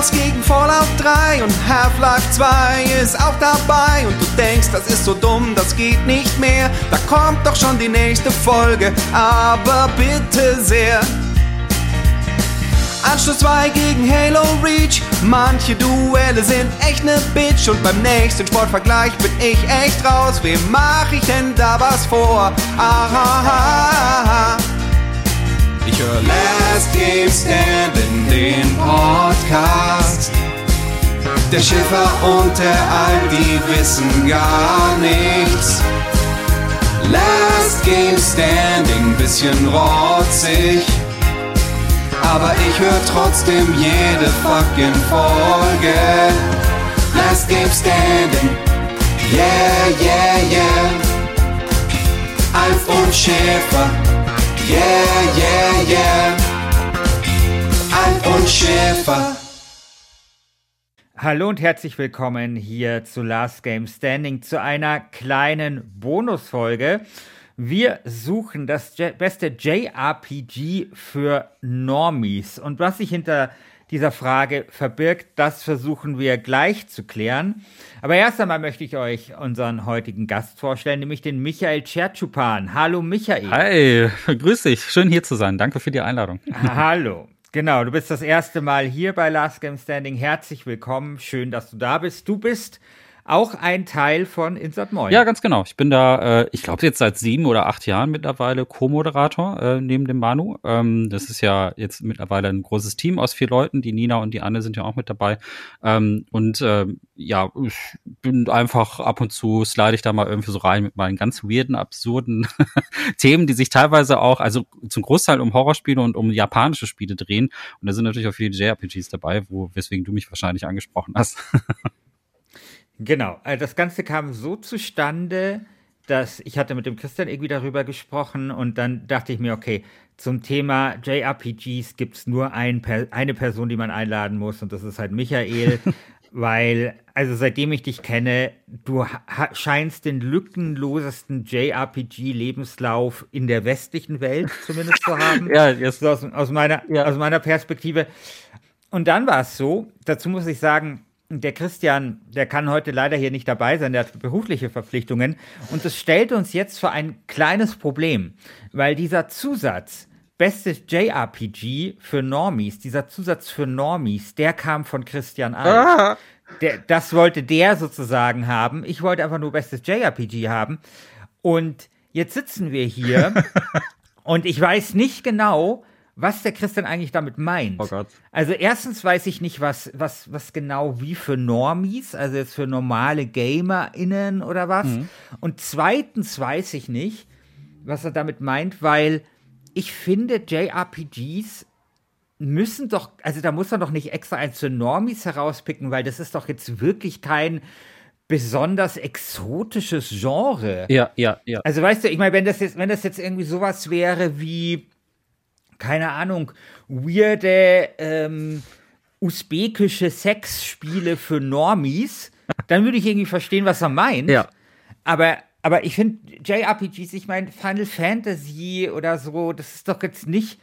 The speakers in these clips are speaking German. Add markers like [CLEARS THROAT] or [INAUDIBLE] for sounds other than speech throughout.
Wars gegen Fallout 3 und Half-Life 2 ist auch dabei und du denkst, das ist so dumm, das geht nicht mehr. Da kommt doch schon die nächste Folge, aber bitte sehr. Anschluss 2 gegen Halo Reach. Manche Duelle sind echt ne Bitch und beim nächsten Sportvergleich bin ich echt raus. Wem mach ich denn da was vor? Aha. Ich höre Last Game Standing, den Podcast. Der Schiffer und der Aldi wissen gar nichts. Last Game Standing, bisschen rotzig. Aber ich höre trotzdem jede fucking Folge. Last Game Standing, yeah, yeah, yeah. Alf und Schäfer, yeah, yeah, yeah. Alf und Schäfer. Hallo und herzlich willkommen hier zu Last Game Standing zu einer kleinen Bonusfolge. Wir suchen das beste JRPG für Normies. Und was sich hinter dieser Frage verbirgt, das versuchen wir gleich zu klären. Aber erst einmal möchte ich euch unseren heutigen Gast vorstellen, nämlich den Michael Tschertschupan. Hallo Michael. Hi, [LAUGHS] grüß dich. Schön hier zu sein. Danke für die Einladung. Hallo. Genau, du bist das erste Mal hier bei Last Game Standing. Herzlich willkommen. Schön, dass du da bist. Du bist auch ein Teil von Insert Moin. Ja, ganz genau. Ich bin da, äh, ich glaube jetzt seit sieben oder acht Jahren mittlerweile Co-Moderator äh, neben dem Manu. Ähm, das ist ja jetzt mittlerweile ein großes Team aus vier Leuten. Die Nina und die Anne sind ja auch mit dabei. Ähm, und äh, ja, ich bin einfach ab und zu slide ich da mal irgendwie so rein mit meinen ganz weirden, absurden [LAUGHS] Themen, die sich teilweise auch, also zum Großteil um Horrorspiele und um japanische Spiele drehen. Und da sind natürlich auch viele JRPGs dabei, wo, weswegen du mich wahrscheinlich angesprochen hast. [LAUGHS] Genau, also das Ganze kam so zustande, dass ich hatte mit dem Christian irgendwie darüber gesprochen und dann dachte ich mir, okay, zum Thema JRPGs gibt es nur ein, eine Person, die man einladen muss und das ist halt Michael, [LAUGHS] weil, also seitdem ich dich kenne, du scheinst den lückenlosesten JRPG-Lebenslauf in der westlichen Welt zumindest zu haben. [LAUGHS] ja, jetzt. So aus, aus, meiner, ja. aus meiner Perspektive. Und dann war es so, dazu muss ich sagen, der Christian, der kann heute leider hier nicht dabei sein, der hat berufliche Verpflichtungen. Und das stellt uns jetzt vor ein kleines Problem, weil dieser Zusatz, bestes JRPG für Normies, dieser Zusatz für Normies, der kam von Christian Alt. Ah. Der, das wollte der sozusagen haben. Ich wollte einfach nur bestes JRPG haben. Und jetzt sitzen wir hier [LAUGHS] und ich weiß nicht genau, was der Christian eigentlich damit meint. Oh. Also erstens weiß ich nicht, was, was, was genau wie für Normies, also jetzt für normale GamerInnen oder was. Mhm. Und zweitens weiß ich nicht, was er damit meint, weil ich finde, JRPGs müssen doch, also da muss man doch nicht extra eins für Normies herauspicken, weil das ist doch jetzt wirklich kein besonders exotisches Genre. Ja, ja, ja. Also weißt du, ich meine, wenn das jetzt, wenn das jetzt irgendwie sowas wäre wie keine Ahnung, weirde ähm, usbekische Sexspiele für Normies, dann würde ich irgendwie verstehen, was er meint. Ja. Aber, aber ich finde JRPGs, ich meine, Final Fantasy oder so, das ist doch jetzt nicht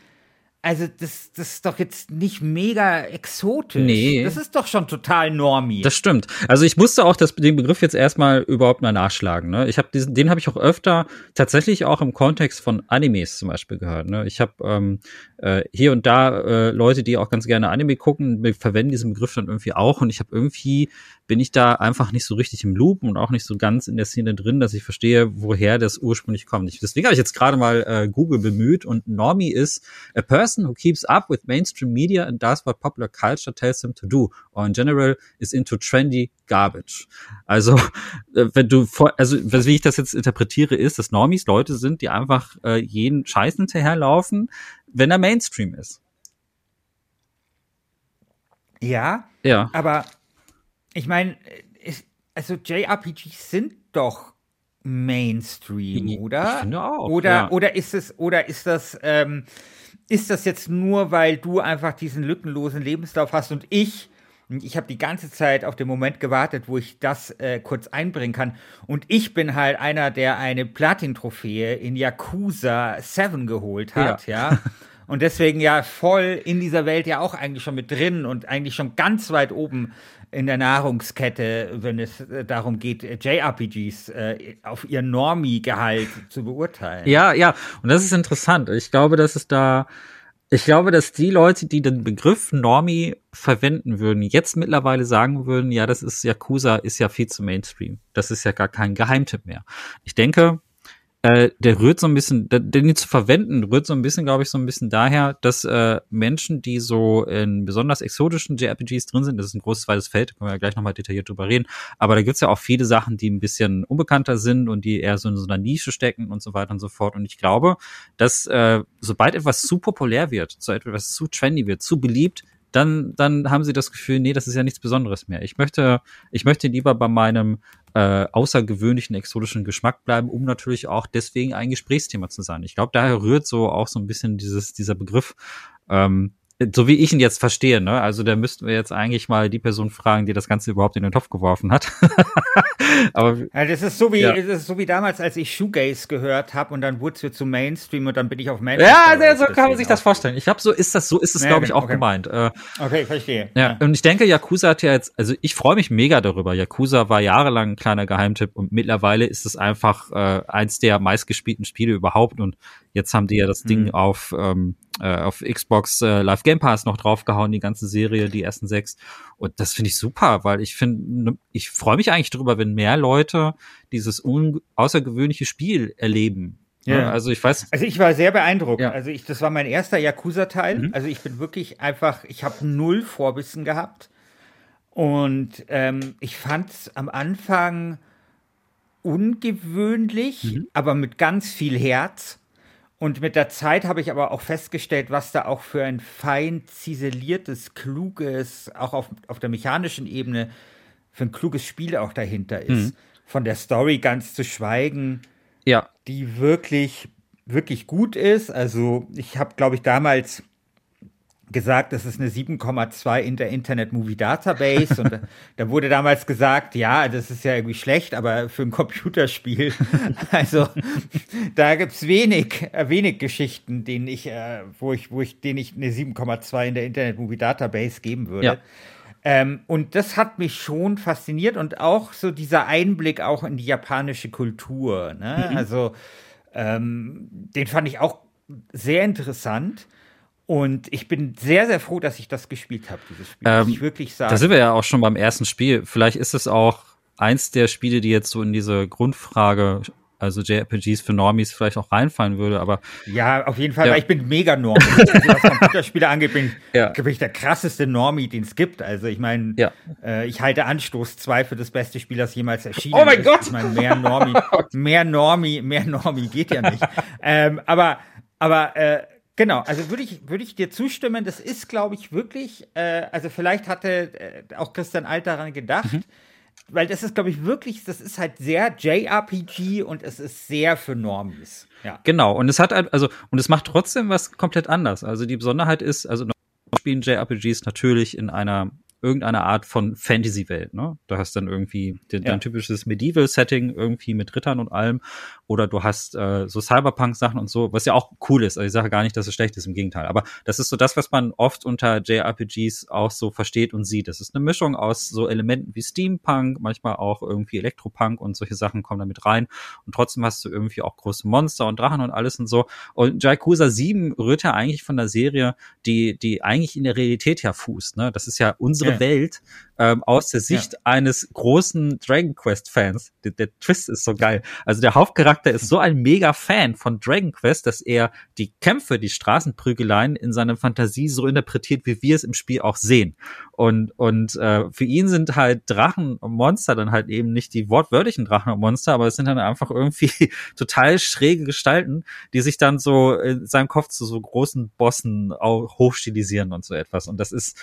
also, das, das ist doch jetzt nicht mega exotisch. Nee. Das ist doch schon total normie. Das stimmt. Also, ich musste auch das, den Begriff jetzt erstmal überhaupt mal nachschlagen. Ne? Ich habe diesen, den habe ich auch öfter tatsächlich auch im Kontext von Animes zum Beispiel gehört. Ne? Ich habe ähm, äh, hier und da äh, Leute, die auch ganz gerne Anime gucken, verwenden diesen Begriff dann irgendwie auch. Und ich habe irgendwie bin ich da einfach nicht so richtig im Loop und auch nicht so ganz in der Szene drin, dass ich verstehe, woher das ursprünglich kommt. Ich, deswegen habe ich jetzt gerade mal äh, Google bemüht und Normie ist a person who keeps up with mainstream media and does what popular culture tells him to do, or in general is into trendy garbage. Also, äh, wenn du vor, also wie ich das jetzt interpretiere, ist, dass Normies Leute sind, die einfach äh, jeden Scheiß hinterherlaufen, wenn er Mainstream ist. Ja, ja. aber ich meine, also JRPGs sind doch Mainstream, oder? Ich finde auch. Oder, ja. oder ist es, oder ist das, ähm, ist das jetzt nur, weil du einfach diesen lückenlosen Lebenslauf hast und ich, ich habe die ganze Zeit auf den Moment gewartet, wo ich das äh, kurz einbringen kann. Und ich bin halt einer, der eine Platin-Trophäe in Yakuza 7 geholt hat, ja. ja. und deswegen ja voll in dieser Welt ja auch eigentlich schon mit drin und eigentlich schon ganz weit oben in der Nahrungskette, wenn es äh, darum geht, äh, JRPGs äh, auf ihr Normie-Gehalt [LAUGHS] zu beurteilen. Ja, ja, und das ist interessant. Ich glaube, dass es da, ich glaube, dass die Leute, die den Begriff Normie verwenden würden, jetzt mittlerweile sagen würden, ja, das ist Yakuza, ist ja viel zu Mainstream. Das ist ja gar kein Geheimtipp mehr. Ich denke, äh, der rührt so ein bisschen, den zu verwenden, rührt so ein bisschen, glaube ich, so ein bisschen daher, dass äh, Menschen, die so in besonders exotischen JRPGs drin sind, das ist ein großes weites Feld, können wir ja gleich nochmal detailliert drüber reden, aber da gibt's ja auch viele Sachen, die ein bisschen unbekannter sind und die eher so in so einer Nische stecken und so weiter und so fort. Und ich glaube, dass äh, sobald etwas zu populär wird, so etwas zu trendy wird, zu beliebt, dann, dann haben sie das Gefühl, nee, das ist ja nichts Besonderes mehr. Ich möchte, ich möchte lieber bei meinem äh, außergewöhnlichen, exotischen Geschmack bleiben, um natürlich auch deswegen ein Gesprächsthema zu sein. Ich glaube, daher rührt so auch so ein bisschen dieses, dieser Begriff ähm, so wie ich ihn jetzt verstehe, ne? Also da müssten wir jetzt eigentlich mal die Person fragen, die das Ganze überhaupt in den Topf geworfen hat. [LAUGHS] Aber ja, das ist so wie ja. das ist so wie damals, als ich Shoegaze gehört habe und dann wurde es zu Mainstream und dann bin ich auf Mainstream. Ja, also, so kann man sich das vorstellen. Ich habe so ist das so ist es ja, glaube ich auch okay. gemeint. Äh, okay, verstehe. Ja, und ich denke, Yakuza hat ja jetzt, also ich freue mich mega darüber. Yakuza war jahrelang ein kleiner Geheimtipp und mittlerweile ist es einfach äh, eins der meistgespielten Spiele überhaupt und jetzt haben die ja das Ding mhm. auf ähm, äh, auf Xbox äh, Live Game Pass noch draufgehauen, die ganze Serie, die ersten sechs. Und das finde ich super, weil ich finde, ne, ich freue mich eigentlich darüber, wenn mehr Leute dieses außergewöhnliche Spiel erleben. Ja. ja. also ich weiß. Also ich war sehr beeindruckt. Ja. Also ich, das war mein erster Yakuza-Teil. Mhm. Also ich bin wirklich einfach, ich habe null Vorwissen gehabt. Und ähm, ich fand es am Anfang ungewöhnlich, mhm. aber mit ganz viel Herz. Und mit der Zeit habe ich aber auch festgestellt, was da auch für ein fein ziseliertes, kluges, auch auf, auf der mechanischen Ebene, für ein kluges Spiel auch dahinter ist. Mhm. Von der Story ganz zu schweigen, ja. die wirklich, wirklich gut ist. Also ich habe, glaube ich, damals gesagt, das ist eine 7,2 in der Internet Movie Database und da wurde damals gesagt, ja, das ist ja irgendwie schlecht, aber für ein Computerspiel, [LAUGHS] also da gibt's wenig, äh, wenig Geschichten, denen ich, äh, wo ich, wo ich, denen ich eine 7,2 in der Internet Movie Database geben würde. Ja. Ähm, und das hat mich schon fasziniert und auch so dieser Einblick auch in die japanische Kultur. Ne? Mhm. Also ähm, den fand ich auch sehr interessant. Und ich bin sehr, sehr froh, dass ich das gespielt habe, dieses Spiel. Ähm, ich wirklich sagen. Da sind wir ja auch schon beim ersten Spiel. Vielleicht ist es auch eins der Spiele, die jetzt so in diese Grundfrage, also JRPGs für Normies vielleicht auch reinfallen würde, aber. Ja, auf jeden Fall, ja. weil ich bin mega Normie. also, was Computerspiele angeht, bin, [LAUGHS] ja. bin ich der krasseste Normie, den es gibt. Also ich meine, ja. äh, ich halte Anstoß 2 für das beste Spiel, das jemals erschienen ist. Oh mein ist. Gott! Ich meine, mehr Normie, [LAUGHS] mehr Normie, mehr Normie geht ja nicht. ähm, aber, aber, äh, Genau, also würde ich, würde ich dir zustimmen, das ist, glaube ich, wirklich, äh, also vielleicht hatte äh, auch Christian Alt daran gedacht, mhm. weil das ist, glaube ich, wirklich, das ist halt sehr JRPG und es ist sehr für Normies. Ja. Genau, und es hat, also, und es macht trotzdem was komplett anders. Also die Besonderheit ist, also spielen JRPGs natürlich in einer irgendeine Art von Fantasy-Welt. Ne? Du hast dann irgendwie den, ja. dein typisches Medieval-Setting irgendwie mit Rittern und allem. Oder du hast äh, so Cyberpunk-Sachen und so, was ja auch cool ist. Also ich sage gar nicht, dass es schlecht ist, im Gegenteil. Aber das ist so das, was man oft unter JRPGs auch so versteht und sieht. Das ist eine Mischung aus so Elementen wie Steampunk, manchmal auch irgendwie Elektropunk und solche Sachen kommen damit rein. Und trotzdem hast du irgendwie auch große Monster und Drachen und alles und so. Und Yakuza 7 rührt ja eigentlich von der Serie, die, die eigentlich in der Realität ja fußt. Ne? Das ist ja unsere ja. Welt ähm, aus der Sicht ja. eines großen Dragon Quest Fans. Der, der, Twist ist so geil. Also der Hauptcharakter ist so ein mega Fan von Dragon Quest, dass er die Kämpfe, die Straßenprügeleien in seiner Fantasie so interpretiert, wie wir es im Spiel auch sehen. Und und äh, für ihn sind halt Drachen und Monster dann halt eben nicht die wortwörtlichen Drachen und Monster, aber es sind dann einfach irgendwie [LAUGHS] total schräge Gestalten, die sich dann so in seinem Kopf zu so großen Bossen auch hochstilisieren und so etwas. Und das ist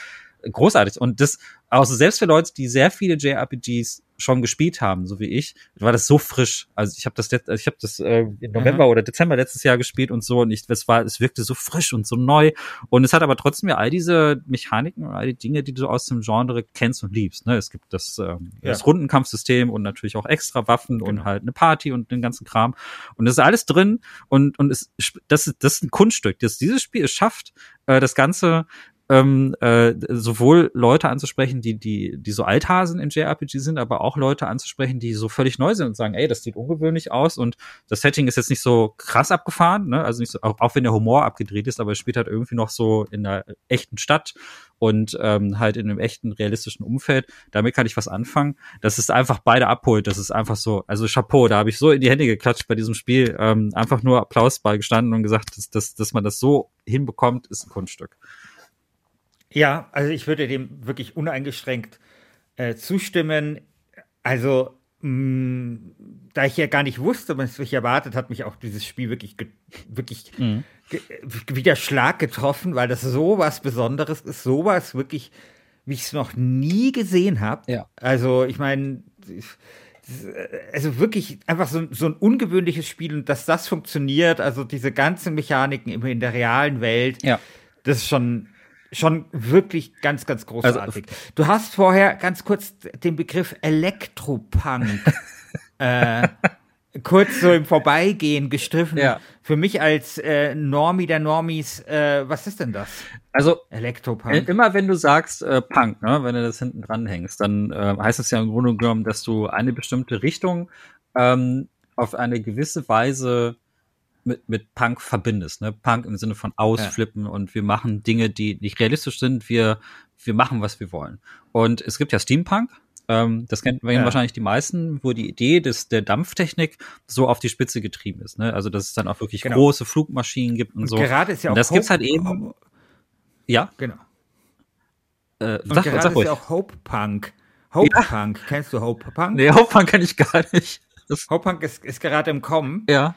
großartig. Und das, also selbst für Leute, die sehr viele JRPGs schon gespielt haben, so wie ich, war das so frisch. Also ich habe das, ich habe das äh, im November mhm. oder Dezember letztes Jahr gespielt und so und ich, es war, es wirkte so frisch und so neu und es hat aber trotzdem ja all diese Mechaniken und all die Dinge, die du aus dem Genre kennst und liebst. Ne? Es gibt das, ähm, ja. das Rundenkampfsystem und natürlich auch extra Waffen genau. und halt eine Party und den ganzen Kram und das ist alles drin und und es, das ist das ist ein Kunststück, dass dieses Spiel es schafft, äh, das Ganze ähm, äh, sowohl Leute anzusprechen, die, die, die so Althasen in JRPG sind, aber auch Leute anzusprechen, die so völlig neu sind und sagen, ey, das sieht ungewöhnlich aus und das Setting ist jetzt nicht so krass abgefahren, ne? Also nicht so, auch, auch wenn der Humor abgedreht ist, aber es spielt halt irgendwie noch so in einer echten Stadt und ähm, halt in einem echten realistischen Umfeld. Damit kann ich was anfangen. Das ist einfach beide abholt. Das ist einfach so, also Chapeau, da habe ich so in die Hände geklatscht bei diesem Spiel. Ähm, einfach nur Applaus beigestanden und gesagt, dass, dass, dass man das so hinbekommt, ist ein Kunststück. Ja, also ich würde dem wirklich uneingeschränkt äh, zustimmen. Also, mh, mm, da ich ja gar nicht wusste, was mich erwartet, hat mich auch dieses Spiel wirklich, wirklich mhm. wieder Schlag getroffen, weil das so was Besonderes ist, sowas wirklich, wie ich es noch nie gesehen habe. Ja. Also, ich meine, also wirklich einfach so, so, ein ungewöhnliches Spiel und dass das funktioniert, also diese ganzen Mechaniken in der realen Welt, ja. das ist schon schon wirklich ganz, ganz großartig. Also, du hast vorher ganz kurz den Begriff Elektropunk [LAUGHS] äh, kurz so im Vorbeigehen gestriffen. Ja. Für mich als äh, Normie der Normies, äh, was ist denn das? Also Elektropunk. Immer wenn du sagst äh, Punk, ne, wenn du das hinten dran hängst, dann äh, heißt es ja im Grunde genommen, dass du eine bestimmte Richtung ähm, auf eine gewisse Weise mit, mit Punk verbindest. Ne? Punk im Sinne von ausflippen ja. und wir machen Dinge, die nicht realistisch sind. Wir, wir machen, was wir wollen. Und es gibt ja Steampunk. Ähm, das kennen ja. wahrscheinlich die meisten, wo die Idee des, der Dampftechnik so auf die Spitze getrieben ist. Ne? Also, dass es dann auch wirklich genau. große Flugmaschinen gibt und, und so. Gerade ist ja auch und das Hope, gibt's halt eben. Ja. Genau. Äh, und sag, gerade sag ist ja auch Hope Punk. Hope ja. Punk. Kennst du Hope Punk? Nee, Hope Punk kenne ich gar nicht. Das Hope Punk ist, ist gerade im Kommen. Ja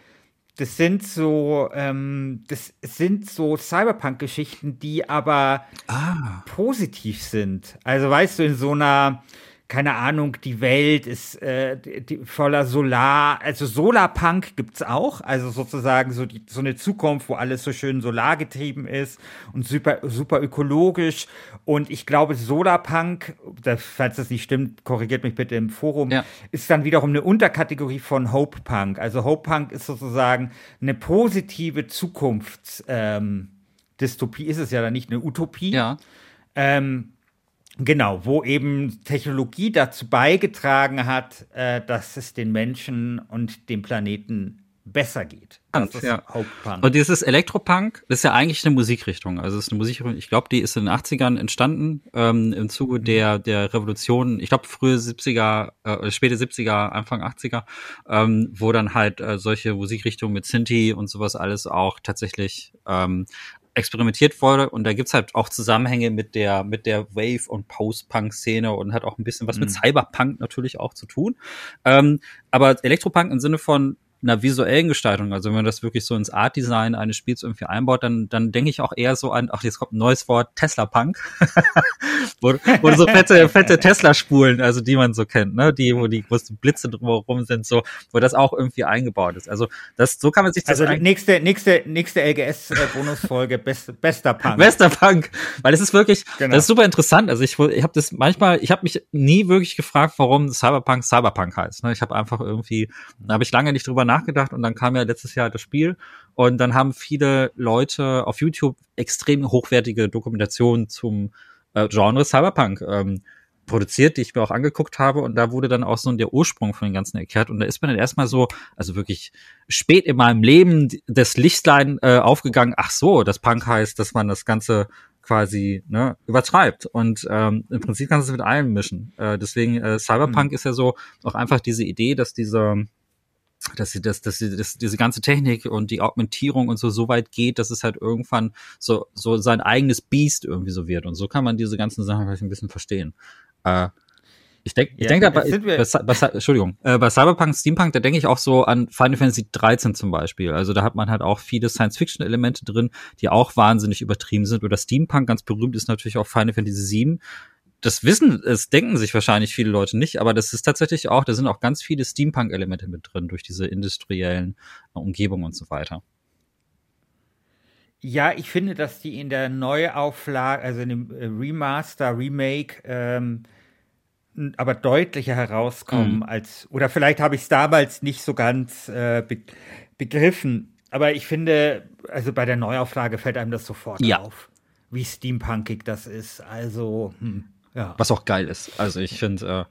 das sind so, ähm, das sind so Cyberpunk-Geschichten, die aber ah. positiv sind. Also weißt du, in so einer keine Ahnung, die Welt ist äh, die, voller Solar, also Solarpunk gibt's auch, also sozusagen so die, so eine Zukunft, wo alles so schön solargetrieben ist und super super ökologisch und ich glaube Solarpunk, das, falls das nicht stimmt, korrigiert mich bitte im Forum, ja. ist dann wiederum eine Unterkategorie von Hope Punk. Also Hope Punk ist sozusagen eine positive Zukunfts ähm, ist es ja dann nicht eine Utopie. Ja. Ähm, Genau, wo eben Technologie dazu beigetragen hat, äh, dass es den Menschen und dem Planeten besser geht. Das ist ja. Hauptpunk. Und dieses Elektropunk, das ist ja eigentlich eine Musikrichtung. Also es ist eine Musikrichtung, ich glaube, die ist in den 80ern entstanden, ähm, im Zuge mhm. der, der Revolution, ich glaube, frühe 70er, äh, späte 70er, Anfang 80er, ähm, wo dann halt äh, solche Musikrichtungen mit Sinti und sowas alles auch tatsächlich ähm, experimentiert wurde und da gibt's halt auch Zusammenhänge mit der mit der Wave und Post-Punk-Szene und hat auch ein bisschen was mhm. mit Cyberpunk natürlich auch zu tun. Ähm, aber Elektropunk im Sinne von einer visuellen Gestaltung, also wenn man das wirklich so ins Art-Design eines Spiels irgendwie einbaut, dann, dann denke ich auch eher so an, ach, jetzt kommt ein neues Wort, Tesla-Punk, [LAUGHS] wo, wo so fette, fette Tesla-Spulen, also die man so kennt, ne, die, wo die größten Blitze drumherum sind, so, wo das auch irgendwie eingebaut ist. Also das, so kann man sich das Also nächste, nächste, nächste LGS-Bonusfolge, best, bester Punk. Bester Punk, weil es ist wirklich, genau. das ist super interessant. Also ich, ich habe das manchmal, ich habe mich nie wirklich gefragt, warum Cyberpunk Cyberpunk heißt. Ne? Ich habe einfach irgendwie, da habe ich lange nicht drüber nachgedacht und dann kam ja letztes Jahr das Spiel und dann haben viele Leute auf YouTube extrem hochwertige Dokumentationen zum äh, Genre Cyberpunk ähm, produziert, die ich mir auch angeguckt habe und da wurde dann auch so der Ursprung von den ganzen erklärt und da ist man dann erstmal so, also wirklich spät in meinem Leben das Lichtlein äh, aufgegangen, ach so, das Punk heißt, dass man das Ganze quasi ne, übertreibt und ähm, im Prinzip kannst du es mit allem mischen. Äh, deswegen äh, Cyberpunk mhm. ist ja so auch einfach diese Idee, dass dieser dass sie das, dass sie das, diese ganze Technik und die Augmentierung und so so weit geht, dass es halt irgendwann so so sein eigenes Biest irgendwie so wird und so kann man diese ganzen Sachen vielleicht ein bisschen verstehen. Äh, Ich denke, ich ja, denke bei, bei, bei, Entschuldigung, äh, bei Cyberpunk, Steampunk, da denke ich auch so an Final Fantasy 13 zum Beispiel. Also da hat man halt auch viele Science-Fiction-Elemente drin, die auch wahnsinnig übertrieben sind. Oder Steampunk, ganz berühmt ist natürlich auch Final Fantasy 7. Das wissen, es denken sich wahrscheinlich viele Leute nicht, aber das ist tatsächlich auch, da sind auch ganz viele Steampunk-Elemente mit drin durch diese industriellen Umgebungen und so weiter. Ja, ich finde, dass die in der Neuauflage, also in dem äh, Remaster, Remake, ähm, aber deutlicher herauskommen mhm. als, oder vielleicht habe ich es damals nicht so ganz äh, be begriffen. Aber ich finde, also bei der Neuauflage fällt einem das sofort ja. auf, wie steampunkig das ist. Also, hm, ja. Was auch geil ist. Also ich finde,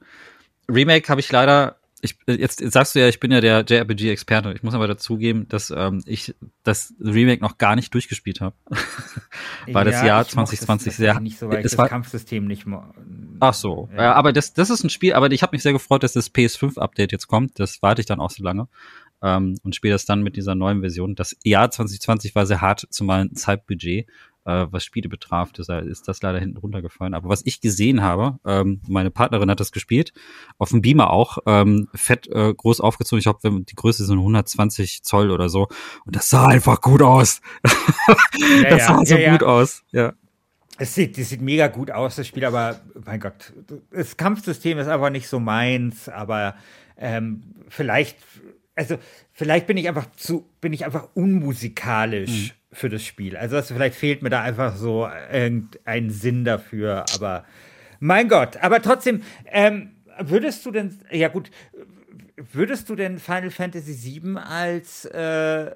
äh, Remake habe ich leider ich, jetzt, jetzt sagst du ja, ich bin ja der JRPG-Experte. Ich muss aber dazugeben, dass ähm, ich das Remake noch gar nicht durchgespielt habe. [LAUGHS] weil ja, das Jahr 2020 das, sehr. Nicht so, weil ich das war, Kampfsystem nicht. Ach so. Ja. aber das, das ist ein Spiel, aber ich habe mich sehr gefreut, dass das PS5-Update jetzt kommt. Das warte ich dann auch so lange. Ähm, und spiele das dann mit dieser neuen Version. Das Jahr 2020 war sehr hart zu meinem Zeitbudget äh, was Spiele betraf, ist, ist das leider hinten runtergefallen. Aber was ich gesehen habe, ähm, meine Partnerin hat das gespielt, auf dem Beamer auch, ähm, fett äh, groß aufgezogen. Ich glaube, die Größe sind 120 Zoll oder so. Und das sah einfach gut aus. Ja, [LAUGHS] das sah ja, so ja, gut aus, ja. Es sieht, das sieht mega gut aus, das Spiel, aber mein Gott, das Kampfsystem ist einfach nicht so meins, aber ähm, vielleicht, also vielleicht bin ich einfach zu, bin ich einfach unmusikalisch. Mhm für das Spiel. Also das, vielleicht fehlt mir da einfach so irgendein Sinn dafür, aber mein Gott, aber trotzdem, ähm, würdest du denn, ja gut, würdest du denn Final Fantasy VII als äh,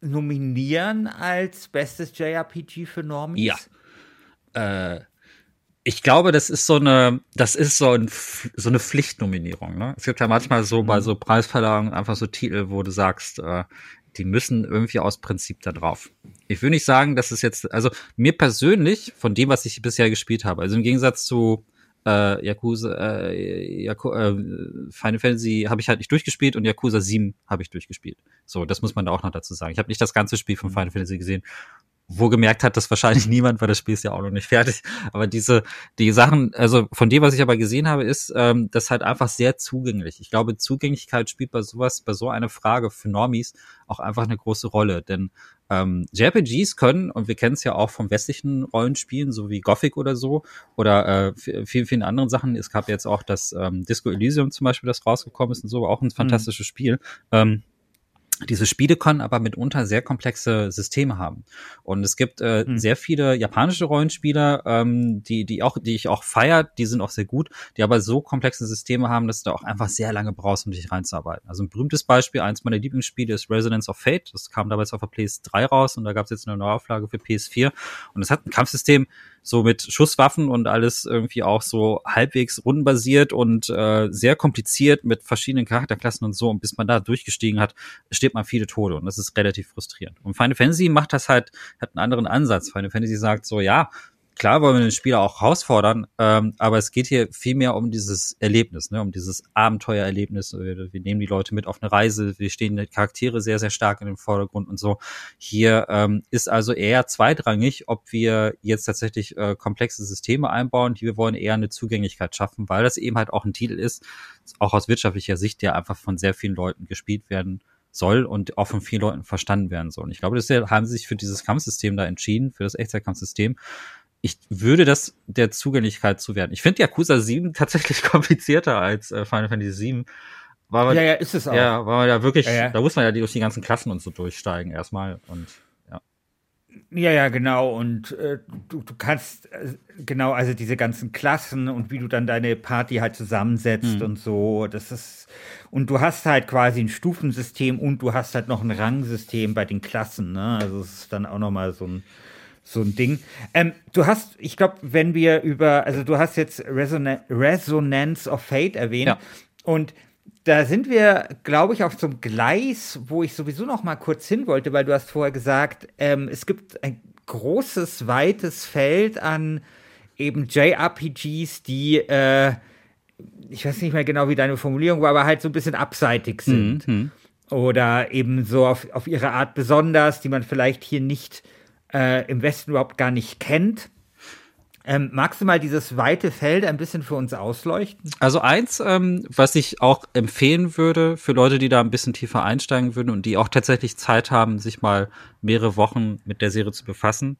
nominieren als bestes JRPG für Normies? Ja. Äh, ich glaube, das ist so eine, das ist so, ein, so eine Pflichtnominierung. Ne? Es gibt ja manchmal so mhm. bei so Preisverleihungen einfach so Titel, wo du sagst, äh, die müssen irgendwie aus Prinzip da drauf. Ich will nicht sagen, dass es jetzt, also mir persönlich, von dem, was ich bisher gespielt habe, also im Gegensatz zu äh, Yakuza, äh, Yaku, äh, Final Fantasy habe ich halt nicht durchgespielt und Yakuza 7 habe ich durchgespielt. So, das muss man da auch noch dazu sagen. Ich habe nicht das ganze Spiel von. Final Fantasy gesehen wo gemerkt hat, dass wahrscheinlich [LAUGHS] niemand, weil das Spiel ist ja auch noch nicht fertig. Aber diese, die Sachen, also von dem, was ich aber gesehen habe, ist ähm, das halt einfach sehr zugänglich. Ich glaube, Zugänglichkeit spielt bei sowas, bei so einer Frage für Normies auch einfach eine große Rolle. Denn ähm, JRPGs können, und wir kennen es ja auch vom westlichen Rollenspielen, so wie Gothic oder so, oder äh, vielen, vielen anderen Sachen. Es gab jetzt auch das ähm, Disco Elysium zum Beispiel, das rausgekommen ist und so, auch ein mhm. fantastisches mhm. Spiel. Ähm, diese Spiele können aber mitunter sehr komplexe Systeme haben. Und es gibt äh, hm. sehr viele japanische Rollenspieler, ähm, die, die auch, die ich auch feiert, die sind auch sehr gut, die aber so komplexe Systeme haben, dass du auch einfach sehr lange brauchst, um dich reinzuarbeiten. Also ein berühmtes Beispiel, eins meiner Lieblingsspiele ist Resonance of Fate. Das kam damals auf der PS3 raus und da gab es jetzt eine Neuauflage für PS4. Und es hat ein Kampfsystem, so mit Schusswaffen und alles irgendwie auch so halbwegs rundenbasiert und äh, sehr kompliziert mit verschiedenen Charakterklassen und so. Und bis man da durchgestiegen hat, steht man viele Tode und das ist relativ frustrierend. Und Final Fantasy macht das halt, hat einen anderen Ansatz. Final Fantasy sagt so, ja, klar wollen wir den Spieler auch herausfordern, ähm, aber es geht hier viel mehr um dieses Erlebnis, ne, um dieses Abenteuererlebnis. Wir, wir, nehmen die Leute mit auf eine Reise, wir stehen die Charaktere sehr, sehr stark in den Vordergrund und so. Hier ähm, ist also eher zweitrangig, ob wir jetzt tatsächlich äh, komplexe Systeme einbauen. Hier wir wollen eher eine Zugänglichkeit schaffen, weil das eben halt auch ein Titel ist, auch aus wirtschaftlicher Sicht, der einfach von sehr vielen Leuten gespielt werden soll und auch von vielen Leuten verstanden werden soll. Und ich glaube, deshalb haben sie sich für dieses Kampfsystem da entschieden, für das Echtzeitkampfsystem, ich würde das der Zugänglichkeit zuwerten. Ich finde Yakuza 7 [LAUGHS] tatsächlich komplizierter als äh, Final Fantasy 7. Weil man, ja, ja, ist es auch. Ja, weil man ja wirklich, ja, ja. da muss man ja durch die ganzen Klassen und so durchsteigen erstmal und ja. Ja, ja, genau. Und äh, du, du kannst, äh, genau, also diese ganzen Klassen und wie du dann deine Party halt zusammensetzt mhm. und so, das ist, und du hast halt quasi ein Stufensystem und du hast halt noch ein Rangsystem bei den Klassen, ne? Also es ist dann auch nochmal so ein, so ein Ding. Ähm, du hast, ich glaube, wenn wir über, also du hast jetzt Reson Resonance of Fate erwähnt ja. und da sind wir, glaube ich, auf so einem Gleis, wo ich sowieso noch mal kurz hin wollte, weil du hast vorher gesagt, ähm, es gibt ein großes, weites Feld an eben JRPGs, die, äh, ich weiß nicht mehr genau, wie deine Formulierung war, aber halt so ein bisschen abseitig sind. Mhm. Oder eben so auf, auf ihre Art besonders, die man vielleicht hier nicht äh, im Westen überhaupt gar nicht kennt. Ähm, magst du mal dieses weite Feld ein bisschen für uns ausleuchten? Also eins, ähm, was ich auch empfehlen würde für Leute, die da ein bisschen tiefer einsteigen würden und die auch tatsächlich Zeit haben, sich mal mehrere Wochen mit der Serie zu befassen,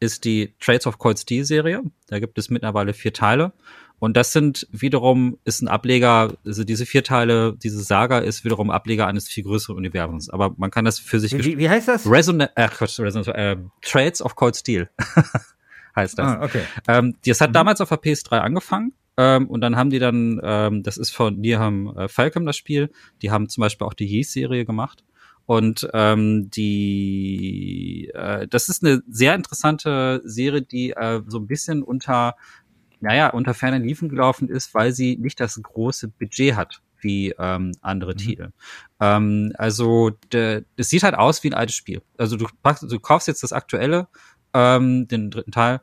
ist die Trades of Cold Steel Serie. Da gibt es mittlerweile vier Teile. Und das sind wiederum, ist ein Ableger, also diese vier Teile, diese Saga ist wiederum Ableger eines viel größeren Universums. Aber man kann das für sich. Wie, wie heißt das? Resonant, äh, Resonant, äh, Trades of Cold Steel [LAUGHS] heißt das. Ah, okay. Ähm, das hat Mhm. damals auf der PS3 angefangen. Ähm, und dann haben die dann, ähm, das ist von Niham äh, Falcom das Spiel, die haben zum Beispiel auch die Yeast-Serie gemacht. Und ähm, die, äh, das ist eine sehr interessante Serie, die äh, so ein bisschen unter, naja, unter ferner Liefen gelaufen ist, weil sie nicht das große Budget hat wie ähm, andere Mhm. Titel. Ähm, also es sieht halt aus wie ein altes Spiel. Also du, packst, du kaufst jetzt das aktuelle, ähm, den dritten Teil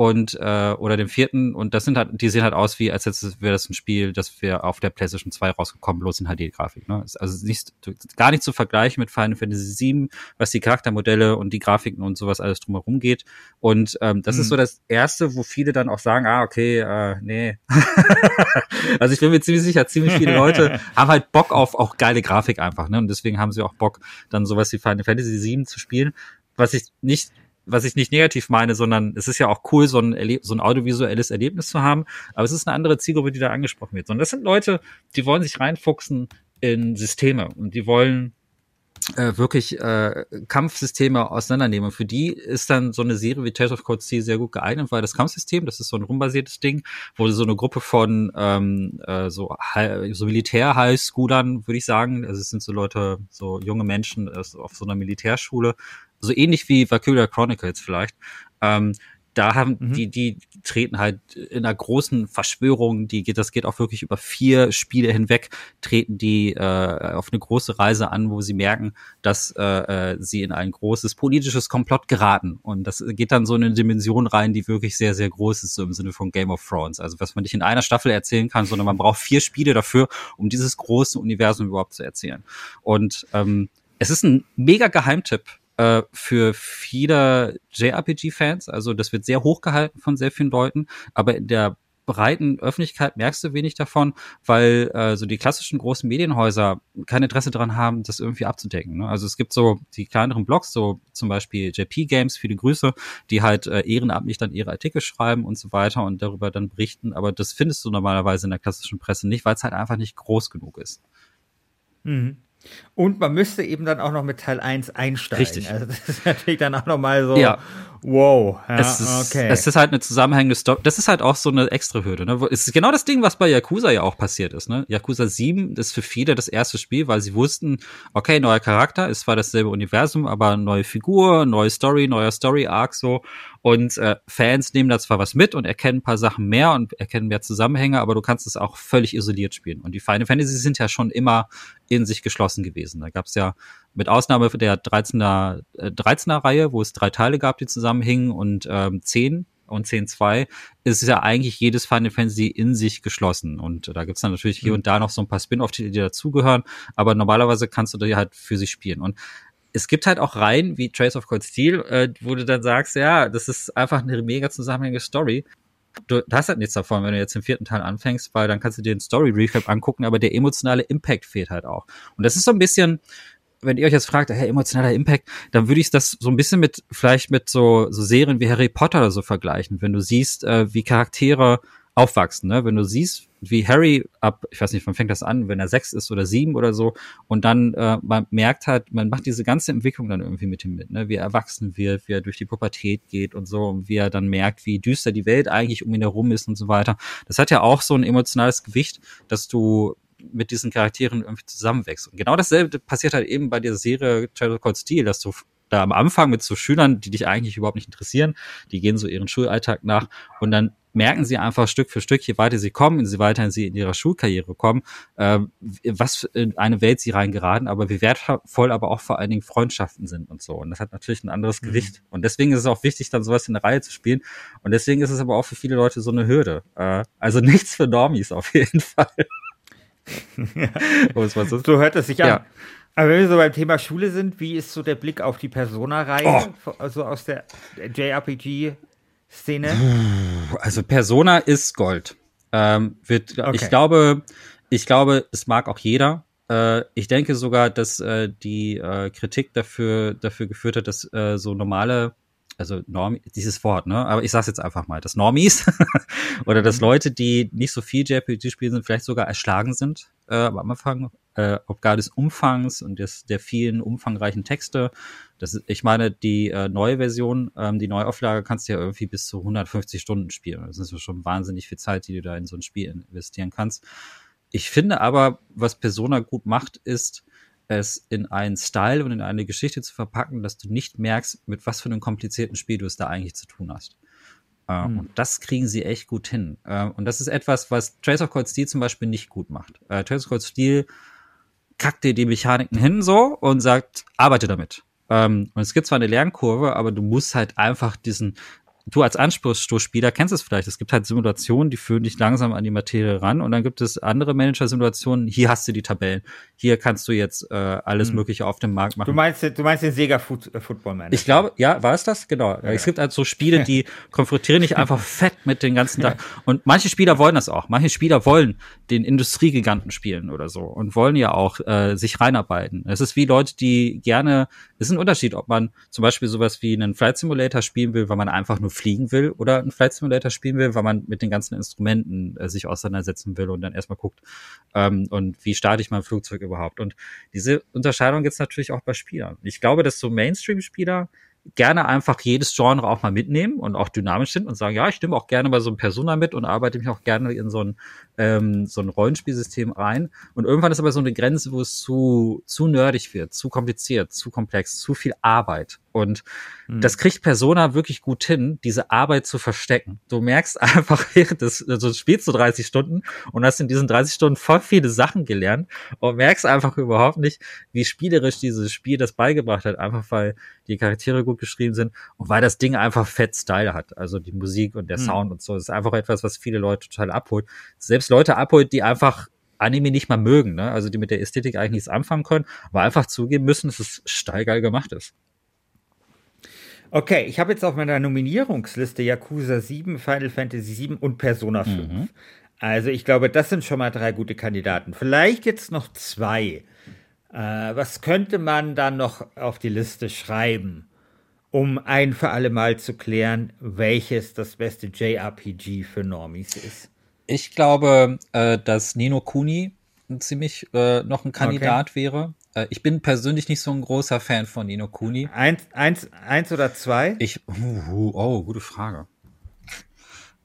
und äh, oder den vierten und das sind halt, die sehen halt aus wie, als wäre das ein Spiel, das wäre auf der PlayStation 2 rausgekommen, bloß in HD-Grafik. Ne? Ist also nicht, gar nicht zu vergleichen mit Final Fantasy VII, was die Charaktermodelle und die Grafiken und sowas alles drumherum geht. Und ähm, das Mhm. ist so das Erste, wo viele dann auch sagen, ah, okay, äh, nee. [LAUGHS] also ich bin mir ziemlich sicher, ziemlich viele Leute [LAUGHS] haben halt Bock auf auch geile Grafik einfach, ne? Und deswegen haben sie auch Bock, dann sowas wie Final Fantasy VII zu spielen, was ich nicht was ich nicht negativ meine, sondern es ist ja auch cool, so ein, Erleb so ein audiovisuelles Erlebnis zu haben, aber es ist eine andere Zielgruppe, die da angesprochen wird. Und das sind Leute, die wollen sich reinfuchsen in Systeme und die wollen äh, wirklich äh, Kampfsysteme auseinandernehmen. Und für die ist dann so eine Serie wie Tales of Cold Steel sehr gut geeignet, weil das Kampfsystem, das ist so ein rumbasiertes Ding, wo so eine Gruppe von ähm, äh, so, so Militär-Highschoolern, würde ich sagen, also es sind so Leute, so junge Menschen äh, auf so einer Militärschule, so ähnlich wie Valkyria Chronicles vielleicht, ähm, da haben Mhm. die, die treten halt in einer großen Verschwörung, die geht, das geht auch wirklich über vier Spiele hinweg, treten die äh, auf eine große Reise an, wo sie merken, dass äh, äh, sie in ein großes politisches Komplott geraten. Und das geht dann so in eine Dimension rein, die wirklich sehr, sehr groß ist, so im Sinne von Game of Thrones. Also was man nicht in einer Staffel erzählen kann, sondern man braucht vier Spiele dafür, um dieses große Universum überhaupt zu erzählen. Und ähm, es ist ein mega Geheimtipp äh, für viele JRPG-Fans. Also das wird sehr hochgehalten von sehr vielen Leuten, aber in der breiten Öffentlichkeit merkst du wenig davon, weil äh, so die klassischen großen Medienhäuser kein Interesse daran haben, das irgendwie abzudecken. Ne? Also es gibt so die kleineren Blogs, so zum Beispiel JP Games, viele Grüße, die halt äh, ehrenamtlich dann ihre Artikel schreiben und so weiter und darüber dann berichten, aber das findest du normalerweise in der klassischen Presse nicht, weil es halt einfach nicht groß genug ist. Mhm. Und man müsste eben dann auch noch mit Teil 1 einsteigen. Richtig. Also das ist [LAUGHS] natürlich dann auch noch mal so, Ja. wow. Ja, es, ist, okay. es ist halt eine zusammenhängende Story. Das ist halt auch so eine extra Hürde. Ne? Es ist genau das Ding, was bei Yakuza ja auch passiert ist. Ne? Yakuza 7 ist für viele das erste Spiel, weil sie wussten, okay, neuer Charakter, ist zwar dasselbe Universum, aber neue Figur, neue Story, neuer Story-Arc so. Und äh, Fans nehmen da zwar was mit und erkennen ein paar Sachen mehr und erkennen mehr Zusammenhänge, aber du kannst es auch völlig isoliert spielen. Und die Final Fantasy sind ja schon immer in sich geschlossen gewesen. Da gab es ja mit Ausnahme der 13er, äh, 13er Reihe, wo es drei Teile gab, die zusammenhingen und ähm, 10 und 10.2 ist ja eigentlich jedes Final Fantasy in sich geschlossen. Und da gibt's dann natürlich hier Mhm. und da noch so ein paar Spin-off-Titel, die dazugehören, aber normalerweise kannst du die halt für sich spielen. Und es gibt halt auch Reihen wie Trace of Cold Steel, äh, wo du dann sagst, ja, das ist einfach eine mega zusammenhängende Story. Du, hast halt nichts davon, wenn du jetzt den vierten Teil anfängst, weil dann kannst du dir den Story Recap angucken, aber der emotionale Impact fehlt halt auch. Und das ist so ein bisschen, wenn ihr euch jetzt fragt, hey, emotionaler Impact, dann würde ich das so ein bisschen mit, vielleicht mit so, so Serien wie Harry Potter oder so vergleichen. Wenn du siehst, äh, wie Charaktere aufwachsen, ne? Wenn du siehst, wie Harry ab, ich weiß nicht, wann fängt das an, wenn er sechs ist oder sieben oder so, und dann äh, man merkt halt, man macht diese ganze Entwicklung dann irgendwie mit ihm mit, ne? Wie er erwachsen wird, wie er durch die Pubertät geht und so, und wie er dann merkt, wie düster die Welt eigentlich um ihn herum ist und so weiter. Das hat ja auch so ein emotionales Gewicht, dass du mit diesen Charakteren irgendwie zusammenwächst. Und genau dasselbe passiert halt eben bei der Serie Shadow Cold Steel, dass du da am Anfang mit so Schülern, die dich eigentlich überhaupt nicht interessieren, die gehen so ihren Schulalltag nach und dann merken sie einfach Stück für Stück, je weiter sie kommen, je weiter sie in ihrer Schulkarriere kommen, äh, was in eine Welt sie reingeraten, aber wie wertvoll aber auch vor allen Dingen Freundschaften sind und so. Und das hat natürlich ein anderes Mhm. Gewicht. Und deswegen ist es auch wichtig, dann sowas in der Reihe zu spielen. Und deswegen ist es aber auch für viele Leute so eine Hürde. Äh, also [LAUGHS] nichts für Normies auf jeden Fall. [LAUGHS] Mal so hört es sich Ja. Aber wenn wir so beim Thema Schule sind, wie ist so der Blick auf die Persona-Reihe, Oh. also aus der JRPG Szene? Also Persona ist Gold. Ähm, wird, Okay. Ich glaube, ich glaube, es mag auch jeder. Äh, ich denke sogar, dass äh, die äh, Kritik dafür dafür geführt hat, dass äh, so normale, also Norm, dieses Wort, ne? Aber ich sag's jetzt einfach mal, dass Normies [LAUGHS] oder dass Leute, die nicht so viel JRPG spielen, sind, vielleicht sogar erschlagen sind äh, am Anfang, äh, ob gar des Umfangs und des, der vielen umfangreichen Texte. Das ist, ich meine, die äh, neue Version, ähm, die Neuauflage kannst du ja irgendwie bis zu 150 Stunden spielen. Das ist schon wahnsinnig viel Zeit, die du da in so ein Spiel investieren kannst. Ich finde aber, was Persona gut macht, ist, es in einen Style und in eine Geschichte zu verpacken, dass du nicht merkst, mit was für einem komplizierten Spiel du es da eigentlich zu tun hast. Äh, Hm. Und das kriegen sie echt gut hin. Äh, und das ist etwas, was Trace of Cold Steel zum Beispiel nicht gut macht. Äh, Trace of Cold Steel kackt dir die Mechaniken hin so und sagt, arbeite damit. Ähm, und es gibt zwar eine Lernkurve, aber du musst halt einfach diesen, du als Anspruchsspieler kennst es vielleicht, es gibt halt Simulationen, die führen dich langsam an die Materie ran und dann gibt es andere Manager-Simulationen, hier hast du die Tabellen, hier kannst du jetzt äh, alles Hm. Mögliche auf dem Markt machen. Du meinst, du meinst den Sega Foot, äh, Football Manager? Ich glaube, ja, war es das? Genau. Es gibt halt so Spiele, die [LAUGHS] konfrontieren dich einfach fett mit den ganzen Tag. Und manche Spieler wollen das auch. Manche Spieler wollen den Industriegiganten spielen oder so und wollen ja auch äh, sich reinarbeiten. Es ist wie Leute, die gerne, es ist ein Unterschied, ob man zum Beispiel sowas wie einen Flight Simulator spielen will, weil man einfach nur fliegen will oder einen Flight Simulator spielen will, weil man mit den ganzen Instrumenten äh, sich auseinandersetzen will und dann erstmal guckt, ähm, und wie starte ich mein Flugzeug überhaupt. Und diese Unterscheidung gibt's natürlich auch bei Spielern. Ich glaube, dass so Mainstream-Spieler gerne einfach jedes Genre auch mal mitnehmen und auch dynamisch sind und sagen, ja, ich stimme auch gerne bei so einem Persona mit und arbeite mich auch gerne in so ein, ähm, so ein Rollenspielsystem rein. Und irgendwann ist aber so eine Grenze, wo es zu, zu nerdig wird, zu kompliziert, zu komplex, zu viel Arbeit. Und Hm. das kriegt Persona wirklich gut hin, diese Arbeit zu verstecken. Du merkst [LAUGHS] einfach, des, also du spielst so 30 Stunden und hast in diesen 30 Stunden voll viele Sachen gelernt und merkst einfach überhaupt nicht, wie spielerisch dieses Spiel das beigebracht hat, einfach weil die Charaktere gut geschrieben sind und weil das Ding einfach fett Style hat. Also die Musik und der Hm. Sound und so. Das ist einfach etwas, was viele Leute total abholt. Selbst Leute abholt, die einfach Anime nicht mal mögen, ne? also die mit der Ästhetik eigentlich nichts anfangen können, aber einfach zugeben müssen, dass es steilgeil gemacht ist. Okay, ich habe jetzt auf meiner Nominierungsliste Yakuza 7, Final Fantasy 7 und Persona 5. Mhm. Also ich glaube, das sind schon mal drei gute Kandidaten. Vielleicht jetzt noch zwei. Äh, was könnte man dann noch auf die Liste schreiben, um ein für alle Mal zu klären, welches das beste JRPG für Normies ist? Ich glaube, äh, dass Nino Kuni ziemlich äh, noch ein Kandidat wäre. Äh, ich bin persönlich nicht so ein großer Fan von Nino Kuni. Eins, eins, eins oder zwei? Ich, uh, uh, oh, gute Frage.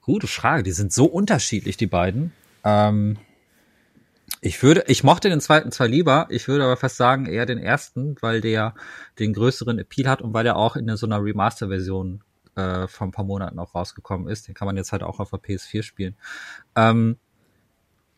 Gute Frage. Die sind so unterschiedlich, die beiden. Ähm, ich würde, ich mochte den zweiten zwar lieber, ich würde aber fast sagen eher den ersten, weil der den größeren Appeal hat und weil der auch in so einer Remaster-Version äh, vor ein paar Monaten auch rausgekommen ist. Den kann man jetzt halt auch auf der PS4 spielen. Ähm,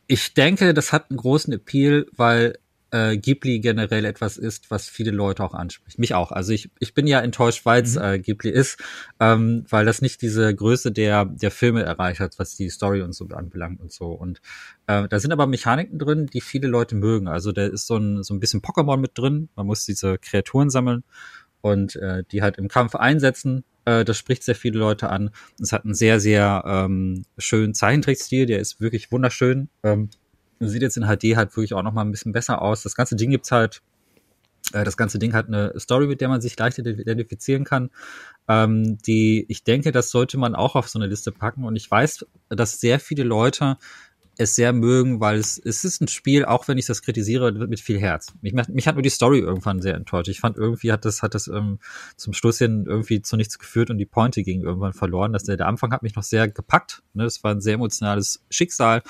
ich denke, das hat einen großen Appeal, weil äh, Ghibli generell etwas ist, was viele Leute auch anspricht. Mich auch. Also ich, ich bin ja enttäuscht, weil es Mhm. äh, Ghibli ist, ähm, weil das nicht diese Größe der, der Filme erreicht hat, was die Story und so anbelangt und so. Und äh, da sind aber Mechaniken drin, die viele Leute mögen. Also da ist so ein, so ein bisschen Pokémon mit drin. Man muss diese Kreaturen sammeln und äh, die halt im Kampf einsetzen. Äh, das spricht sehr viele Leute an. Es hat einen sehr, sehr ähm, schönen Zeichentrickstil, der ist wirklich wunderschön. Ähm, sieht jetzt in HD halt wirklich auch noch mal ein bisschen besser aus. Das ganze Ding gibt's halt, äh, das ganze Ding hat eine Story, mit der man sich leicht identifizieren kann. Ähm, die, ich denke, das sollte man auch auf so eine Liste packen. Und ich weiß, dass sehr viele Leute es sehr mögen, weil es, es ist ein Spiel, auch wenn ich das kritisiere, mit viel Herz. Mich, mich hat nur die Story irgendwann sehr enttäuscht. Ich fand irgendwie hat das, hat das ähm, zum Schluss hin irgendwie zu nichts geführt und die Pointe ging irgendwann verloren. Das, der, der Anfang hat mich noch sehr gepackt. Ne? Das war ein sehr emotionales Schicksal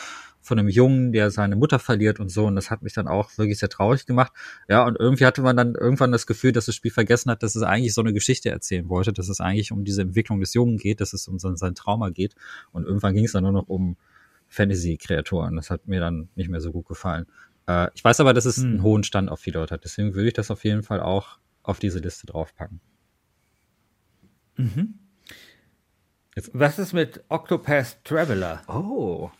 von einem Jungen, der seine Mutter verliert und so. Und das hat mich dann auch wirklich sehr traurig gemacht. Ja, und irgendwie hatte man dann irgendwann das Gefühl, dass das Spiel vergessen hat, dass es eigentlich so eine Geschichte erzählen wollte, dass es eigentlich um diese Entwicklung des Jungen geht, dass es um sein, sein Trauma geht. Und irgendwann ging es dann nur noch um Fantasy-Kreaturen. Das hat mir dann nicht mehr so gut gefallen. Äh, ich weiß aber, dass es Hm. einen hohen Stand auf viele Leute hat. Deswegen würde ich das auf jeden Fall auch auf diese Liste draufpacken. Was ist mit Octopath Traveler? Oh.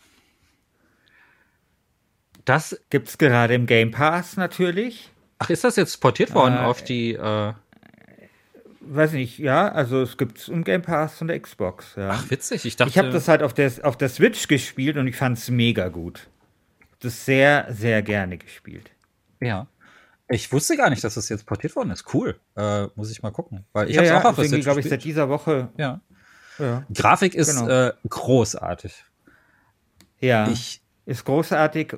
Das, Gibt's gerade im Game Pass natürlich. ach, ist das jetzt portiert worden Äh, auf die, äh, weiß nicht, ja, also es gibt es im Game Pass von der Xbox, ja. Ach, witzig. Ich dachte. Ich habe das halt auf der, auf der Switch gespielt und ich fand es mega gut. Das sehr, sehr gerne gespielt. Ja. Ich wusste gar nicht, dass das jetzt portiert worden ist. Cool. Äh, muss ich mal gucken. Weil ich ja, habe es ja, auch auf der Switch glaube ich, seit dieser Woche. Ja. Ja, Grafik ist Genau. äh, großartig. ja Ich, ist großartig.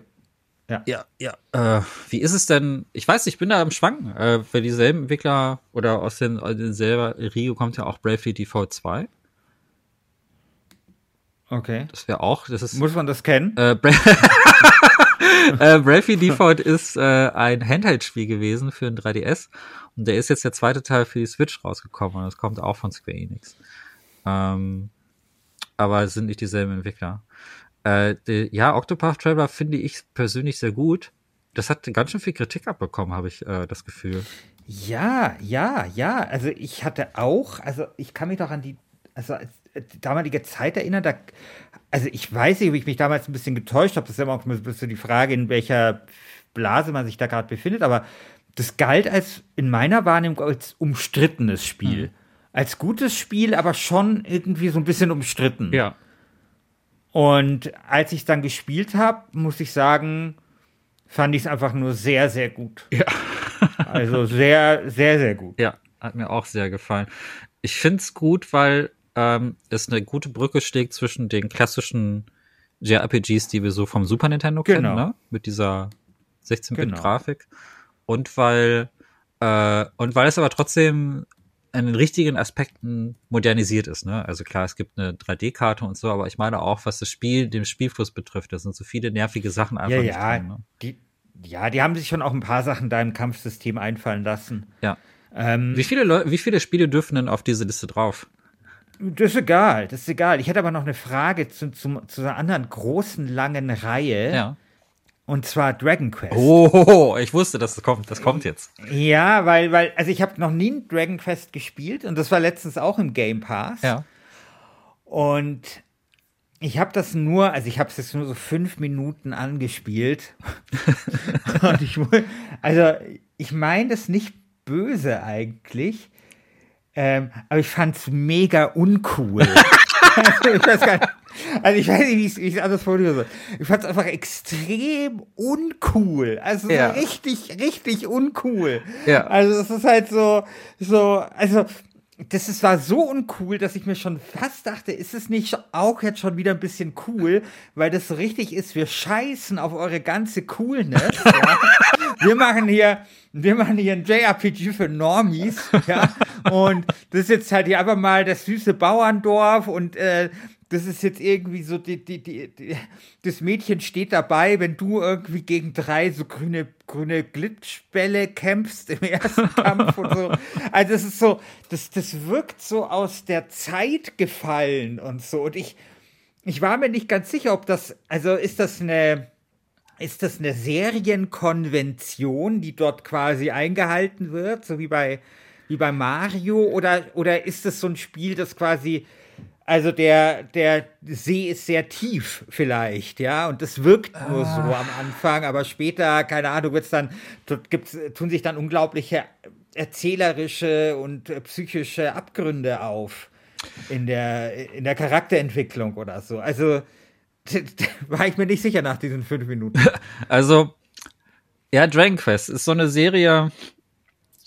Ja, ja. Äh, wie ist es denn? Ich weiß, ich bin da am Schwanken. Äh, für dieselben Entwickler oder aus den, aus den selber Rio kommt ja auch Bravely Default 2. Okay. Das wäre auch, das ist Muss man das kennen? Äh, Bra [LAUGHS] äh, Bravely Default ist äh, ein Handheld-Spiel gewesen für ein 3DS und der ist jetzt der zweite Teil für die Switch rausgekommen und das kommt auch von Square Enix. Ähm, aber es sind nicht dieselben Entwickler. Äh, die, ja, Octopath Traveler finde ich persönlich sehr gut. Das hat ganz schön viel Kritik abbekommen, habe ich äh, das Gefühl. Ja, ja, ja. Also ich hatte auch, also ich kann mich doch an die, also als- äh, damalige Zeit erinnern, da, also ich weiß nicht, ob ich mich damals ein bisschen getäuscht habe. Das ist immer auch ein bisschen die Frage, in welcher Blase man sich da gerade befindet, aber das galt als in meiner Wahrnehmung als umstrittenes Spiel. Als gutes Spiel, aber schon irgendwie so ein bisschen umstritten. Ja. Und als ich dann gespielt habe, muss ich sagen, fand ich es einfach nur sehr, sehr gut. Ja. [LAUGHS] Also sehr, sehr, sehr gut. Ja, hat mir auch sehr gefallen. Ich finde es gut, weil ähm, es eine gute Brücke schlägt zwischen den klassischen JRPGs, die wir so vom Super Nintendo kennen, Genau. ne? mit dieser 16-Bit Genau. Und weil äh, und weil es aber trotzdem in den richtigen Aspekten modernisiert ist. Ne? Also klar, es gibt eine 3D-Karte und so, aber ich meine auch, was das Spiel, den Spielfluss betrifft, da sind so viele nervige Sachen einfach Ja, nicht ja, drin. Ne? die, ja, die haben sich schon auch ein paar Sachen da im Kampfsystem einfallen lassen. Ja. Ähm, Wie viele wie viele Spiele dürfen denn auf diese Liste drauf? das ist egal, das ist egal. Ich hätte aber noch eine Frage zu, zu, zu einer anderen großen, langen Reihe. Ja. Und zwar Dragon Quest. Oh, ich wusste, dass das kommt. Das kommt jetzt. Ja, weil, weil, also ich habe noch nie ein Dragon Quest gespielt und das war letztens auch im Game Pass. Ja. Und ich habe das nur, also ich habe es jetzt nur so fünf Minuten angespielt. [LAUGHS] Und ich, also ich meine das nicht böse eigentlich, ähm, aber ich fand es mega uncool. [LAUGHS] also ich weiß gar nicht, also ich weiß nicht, wie ich es- wie ich anders formulieren soll. Ich fand es einfach extrem uncool. Also so Ja. richtig, richtig uncool. Ja. Also es ist halt so, so, also das ist, war so uncool, dass ich mir schon fast dachte, ist es nicht auch jetzt schon wieder ein bisschen cool, weil das so richtig ist, wir scheißen auf eure ganze Coolness. [LAUGHS] ja. Wir machen hier, wir machen hier ein JRPG für Normies, ja. [LAUGHS] Und das ist jetzt halt hier einfach mal das süße Bauerndorf und äh, das ist jetzt irgendwie so, die, die, die, das Mädchen steht dabei, wenn du irgendwie gegen drei so grüne, grüne Glitchbälle kämpfst im ersten [LAUGHS] Kampf und so. Also das ist so, das, das wirkt so aus der Zeit gefallen und so. Und ich, ich war mir nicht ganz sicher, ob das, also ist das eine, ist das eine Serienkonvention, die dort quasi eingehalten wird, so wie bei, wie bei Mario, oder, oder ist das so ein Spiel, das quasi, also der, der See ist sehr tief vielleicht, ja, und das wirkt nur so am Anfang, aber später, keine Ahnung, wird's dann, gibt's, tun sich dann unglaubliche erzählerische und psychische Abgründe auf in der, in der Charakterentwicklung oder so. Also [LAUGHS] war ich mir nicht sicher nach diesen fünf Minuten. Also, ja, Dragon Quest ist so eine Serie.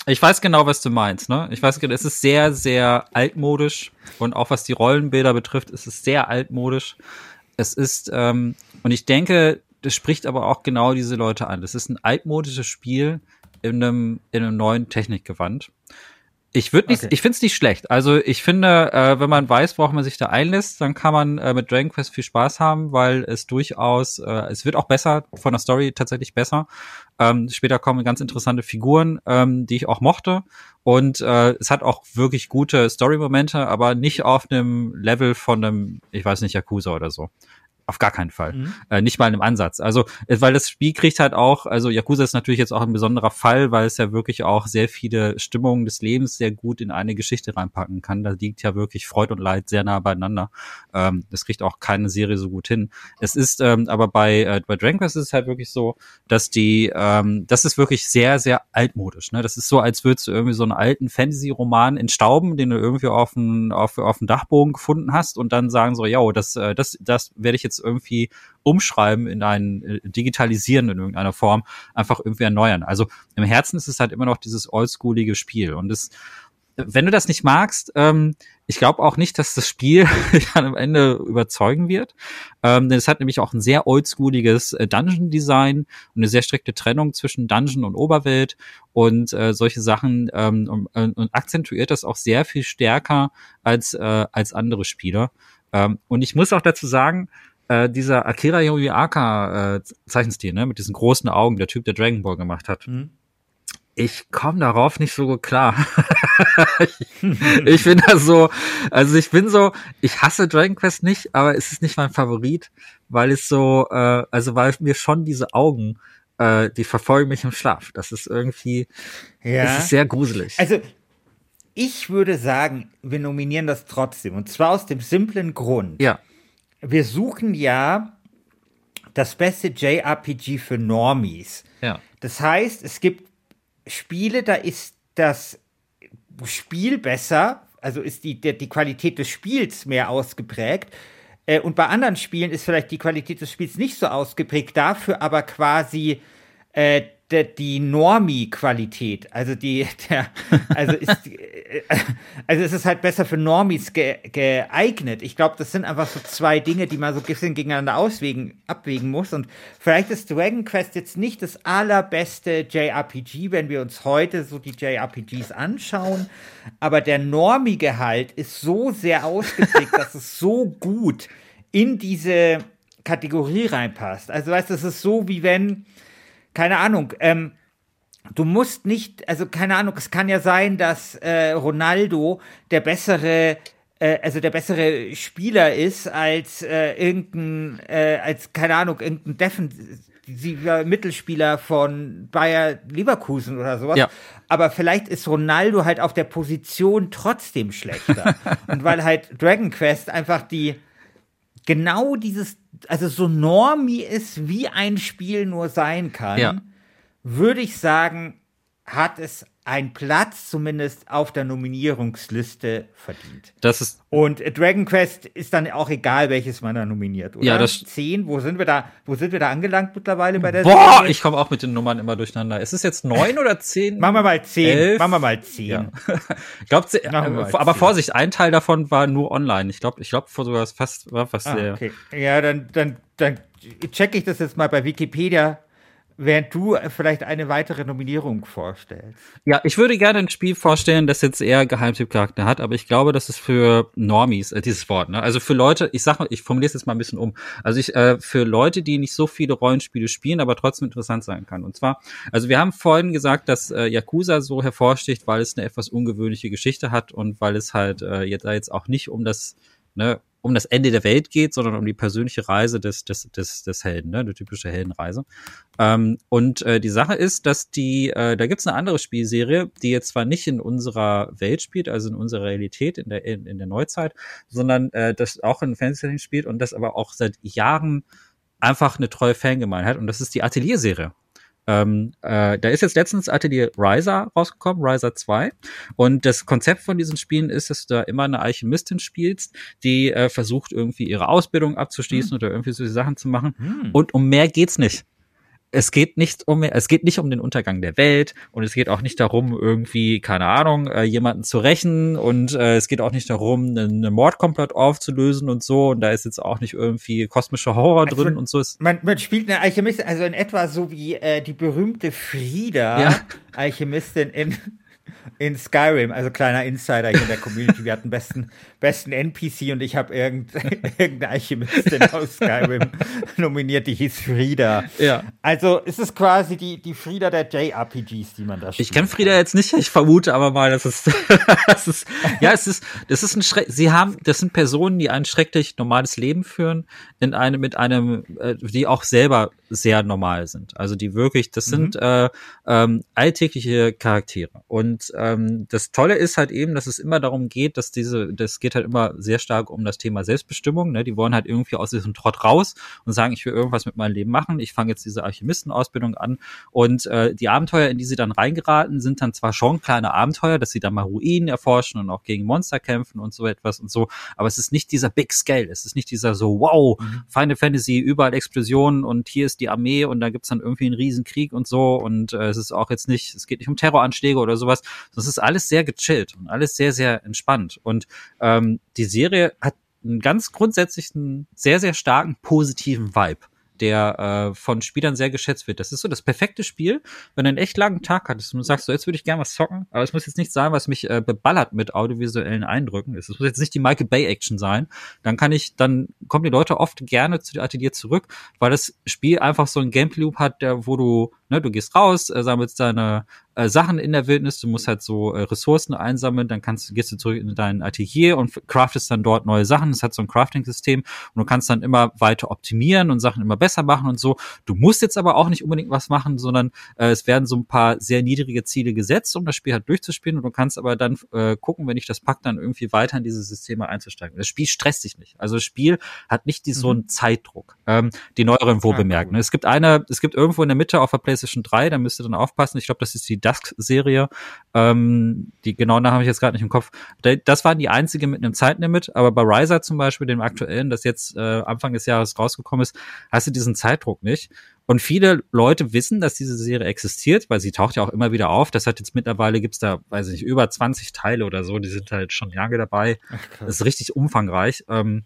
Ich weiß genau, was du meinst, ne? Ich weiß genau, es ist sehr, sehr altmodisch und auch was die Rollenbilder betrifft, ist es sehr altmodisch. Es ist, ähm, und ich denke, das spricht aber auch genau diese Leute an. Das ist ein altmodisches Spiel in einem, in einem neuen Technikgewand. Ich würde nicht, Okay. ich finde es nicht schlecht. Also ich finde, äh, wenn man weiß, worauf man sich da einlässt, dann kann man äh, mit Dragon Quest viel Spaß haben, weil es durchaus, äh, es wird auch besser, von der Story tatsächlich besser. Ähm, später kommen ganz interessante Figuren, ähm, die ich auch mochte. Und äh, es hat auch wirklich gute Story-Momente, aber nicht auf einem Level von einem, ich weiß nicht, Yakuza oder so. Auf gar keinen Fall. Mhm. Äh, nicht mal in einem Ansatz. Also, äh, weil das Spiel kriegt halt auch, also Yakuza ist natürlich jetzt auch ein besonderer Fall, weil es ja wirklich auch sehr viele Stimmungen des Lebens sehr gut in eine Geschichte reinpacken kann. Da liegt ja wirklich Freude und Leid sehr nah beieinander. Ähm, das kriegt auch keine Serie so gut hin. Es ist ähm, aber bei, äh, bei Dragon Quest ist es halt wirklich so, dass die, ähm, das ist wirklich sehr, sehr altmodisch. Ne? Das ist so, als würdest du irgendwie so einen alten Fantasy-Roman entstauben, den du irgendwie auf dem auf, auf dem Dachbogen gefunden hast und dann sagen so, ja, das, äh, das, das werde ich jetzt jetzt irgendwie umschreiben in ein äh, digitalisieren in irgendeiner Form, einfach irgendwie erneuern. Also im Herzen ist es halt immer noch dieses oldschoolige Spiel und es wenn du das nicht magst, ähm, ich glaube auch nicht, dass das Spiel [LAUGHS] dann am Ende überzeugen wird. Ähm, denn es hat nämlich auch ein sehr oldschooliges äh, Dungeon-Design und eine sehr strikte Trennung zwischen Dungeon und Oberwelt und äh, solche Sachen ähm, und, und akzentuiert das auch sehr viel stärker als, äh, als andere Spieler. Ähm, und ich muss auch dazu sagen, äh, dieser Akira Yoyaka äh, Zeichenstil, ne, mit diesen großen Augen, der Typ, der Dragon Ball gemacht hat. Mhm. Ich komme darauf nicht so gut klar. [LAUGHS] ich bin da so, also ich bin so, ich hasse Dragon Quest nicht, aber es ist nicht mein Favorit, weil es so, äh, also weil mir schon diese Augen, äh, die verfolgen mich im Schlaf. Das ist irgendwie, ja. es ist sehr gruselig. Also ich würde sagen, wir nominieren das trotzdem. Und zwar aus dem simplen Grund. Ja wir suchen ja das beste JRPG für Normies. Ja. Das heißt, es gibt Spiele, da ist das Spiel besser, also ist die, die, die Qualität des Spiels mehr ausgeprägt. Äh, und bei anderen Spielen ist vielleicht die Qualität des Spiels nicht so ausgeprägt, dafür aber quasi äh, der, die Normie-Qualität. Also die, der, also ist, [LAUGHS] also es ist halt besser für Normies ge, geeignet. Ich glaube, das sind einfach so zwei Dinge, die man so ein bisschen gegeneinander auswägen, abwägen muss. Und vielleicht ist Dragon Quest jetzt nicht das allerbeste JRPG, wenn wir uns heute so die JRPGs anschauen. Aber der Normie-Gehalt ist so sehr ausgeprägt, [LAUGHS] dass es so gut in diese Kategorie reinpasst. Also weißt du, es ist so, wie wenn keine Ahnung, ähm, du musst nicht, also keine Ahnung, es kann ja sein, dass äh, Ronaldo der bessere äh, also der bessere Spieler ist als äh, irgendein, äh, als, keine Ahnung, irgendein defensiver Mittelspieler von Bayer Leverkusen oder sowas. Ja. Aber vielleicht ist Ronaldo halt auf der Position trotzdem schlechter. [LAUGHS] Und weil halt Dragon Quest einfach die, genau dieses, also so normie ist, wie ein Spiel nur sein kann, ja. würde ich sagen, hat es einen Platz zumindest auf der Nominierungsliste verdient. Das ist und Dragon Quest ist dann auch egal, welches man da nominiert, oder? Ja, das zehn. Wo sind wir da? Wo sind wir da angelangt mittlerweile bei der? Boah, Serie? ich komme auch mit den Nummern immer durcheinander. Ist es jetzt neun oder zehn? Machen wir mal zehn. Elf? Machen wir mal zehn. Ja. [LAUGHS] ich glaube, äh, aber 10. Vorsicht, ein Teil davon war nur online. Ich glaube, ich glaube sogar fast war fast ah, okay. Ja, dann dann dann checke ich das jetzt mal bei Wikipedia während du vielleicht eine weitere Nominierung vorstellst. Ja, ich würde gerne ein Spiel vorstellen, das jetzt eher Geheimtipp-Charakter hat, aber ich glaube, das ist für Normies, äh, dieses Wort, ne? Also für Leute, ich sag mal, ich formuliere es jetzt mal ein bisschen um. Also ich, äh, für Leute, die nicht so viele Rollenspiele spielen, aber trotzdem interessant sein kann. Und zwar, also wir haben vorhin gesagt, dass äh, Yakuza so hervorsticht, weil es eine etwas ungewöhnliche Geschichte hat und weil es halt äh, jetzt, jetzt auch nicht um das, ne, um das Ende der Welt geht, sondern um die persönliche Reise des, des, des, des Helden, ne? die typische Heldenreise. Ähm, und äh, die Sache ist, dass die, äh, da gibt's eine andere Spielserie, die jetzt zwar nicht in unserer Welt spielt, also in unserer Realität, in der, in, in der Neuzeit, sondern äh, das auch in Fantasy spielt und das aber auch seit Jahren einfach eine treue Fangemeinde hat. Und das ist die Atelier-Serie. Ähm, äh, da ist jetzt letztens Atelier Riser rausgekommen, Riser 2. Und das Konzept von diesen Spielen ist, dass du da immer eine Alchemistin spielst, die äh, versucht, irgendwie ihre Ausbildung abzuschließen hm. oder irgendwie so Sachen zu machen. Hm. Und um mehr geht's nicht es geht nicht um es geht nicht um den Untergang der Welt und es geht auch nicht darum irgendwie keine Ahnung äh, jemanden zu rächen und äh, es geht auch nicht darum einen, einen Mordkomplott aufzulösen und so und da ist jetzt auch nicht irgendwie kosmischer Horror also drin und so ist man, man spielt eine Alchemistin also in etwa so wie äh, die berühmte Frieda ja. Alchemistin in in Skyrim, also kleiner Insider hier in der Community, wir hatten besten, besten NPC und ich habe irgend, [LAUGHS] irgendeine Alchemistin aus Skyrim [LAUGHS] nominiert, die hieß Frieda. Ja. Also es ist quasi die, die Frieda der JRPGs, die man da spielt. Ich kenne Frieda jetzt nicht, ich vermute aber mal, dass es, [LAUGHS] das ist, ja, es ist, das ist ein Schreck, sie haben, das sind Personen, die ein schrecklich normales Leben führen, in einem, mit einem, äh, die auch selber sehr normal sind. Also die wirklich, das mhm. sind äh, ähm, alltägliche Charaktere. Und ähm, das Tolle ist halt eben, dass es immer darum geht, dass diese, das geht halt immer sehr stark um das Thema Selbstbestimmung. Ne? Die wollen halt irgendwie aus diesem Trott raus und sagen, ich will irgendwas mit meinem Leben machen. Ich fange jetzt diese Alchemistenausbildung an. Und äh, die Abenteuer, in die sie dann reingeraten, sind dann zwar schon kleine Abenteuer, dass sie dann mal Ruinen erforschen und auch gegen Monster kämpfen und so etwas und so. Aber es ist nicht dieser Big Scale. Es ist nicht dieser so, wow, mhm. Final Fantasy, überall Explosionen und hier ist die Armee und da gibt's dann irgendwie einen Riesenkrieg und so. Und äh, es ist auch jetzt nicht, es geht nicht um Terroranschläge oder sowas. Das ist alles sehr gechillt und alles sehr, sehr entspannt. Und ähm, die Serie hat einen ganz grundsätzlichen, sehr, sehr starken positiven Vibe der äh, von Spielern sehr geschätzt wird. Das ist so das perfekte Spiel, wenn du einen echt langen Tag hattest und du sagst, so jetzt würde ich gerne was zocken, aber es muss jetzt nicht sein, was mich äh, beballert mit audiovisuellen Eindrücken. Es muss jetzt nicht die Michael Bay Action sein. Dann kann ich, dann kommen die Leute oft gerne zu der Atelier zurück, weil das Spiel einfach so ein Gameplay Loop hat, der, wo du, ne, du gehst raus, äh, sammelst deine äh, Sachen in der Wildnis, du musst halt so äh, Ressourcen einsammeln, dann kannst, gehst du zurück in dein Atelier und craftest dann dort neue Sachen. Es hat so ein Crafting-System und du kannst dann immer weiter optimieren und Sachen immer besser machen und so. Du musst jetzt aber auch nicht unbedingt was machen, sondern äh, es werden so ein paar sehr niedrige Ziele gesetzt, um das Spiel halt durchzuspielen und du kannst aber dann äh, gucken, wenn ich das pack, dann irgendwie weiter in diese Systeme einzusteigen. Das Spiel stresst dich nicht. Also das Spiel hat nicht die, so einen mhm. Zeitdruck. Ähm, die neueren wo ja, bemerken. Cool. Es gibt eine, es gibt irgendwo in der Mitte auf der PlayStation 3, da müsst ihr dann aufpassen. Ich glaube, das ist die Dusk-Serie. Ähm, die genauen Namen habe ich jetzt gerade nicht im Kopf. Das waren die einzige mit einem Zeitlimit, aber bei Riser zum Beispiel, dem aktuellen, das jetzt äh, Anfang des Jahres rausgekommen ist, hast du diesen Zeitdruck nicht. Und viele Leute wissen, dass diese Serie existiert, weil sie taucht ja auch immer wieder auf. Das hat jetzt mittlerweile gibt's da, weiß ich nicht, über 20 Teile oder so. Die sind halt schon lange dabei. Ach, das ist richtig umfangreich. Ähm,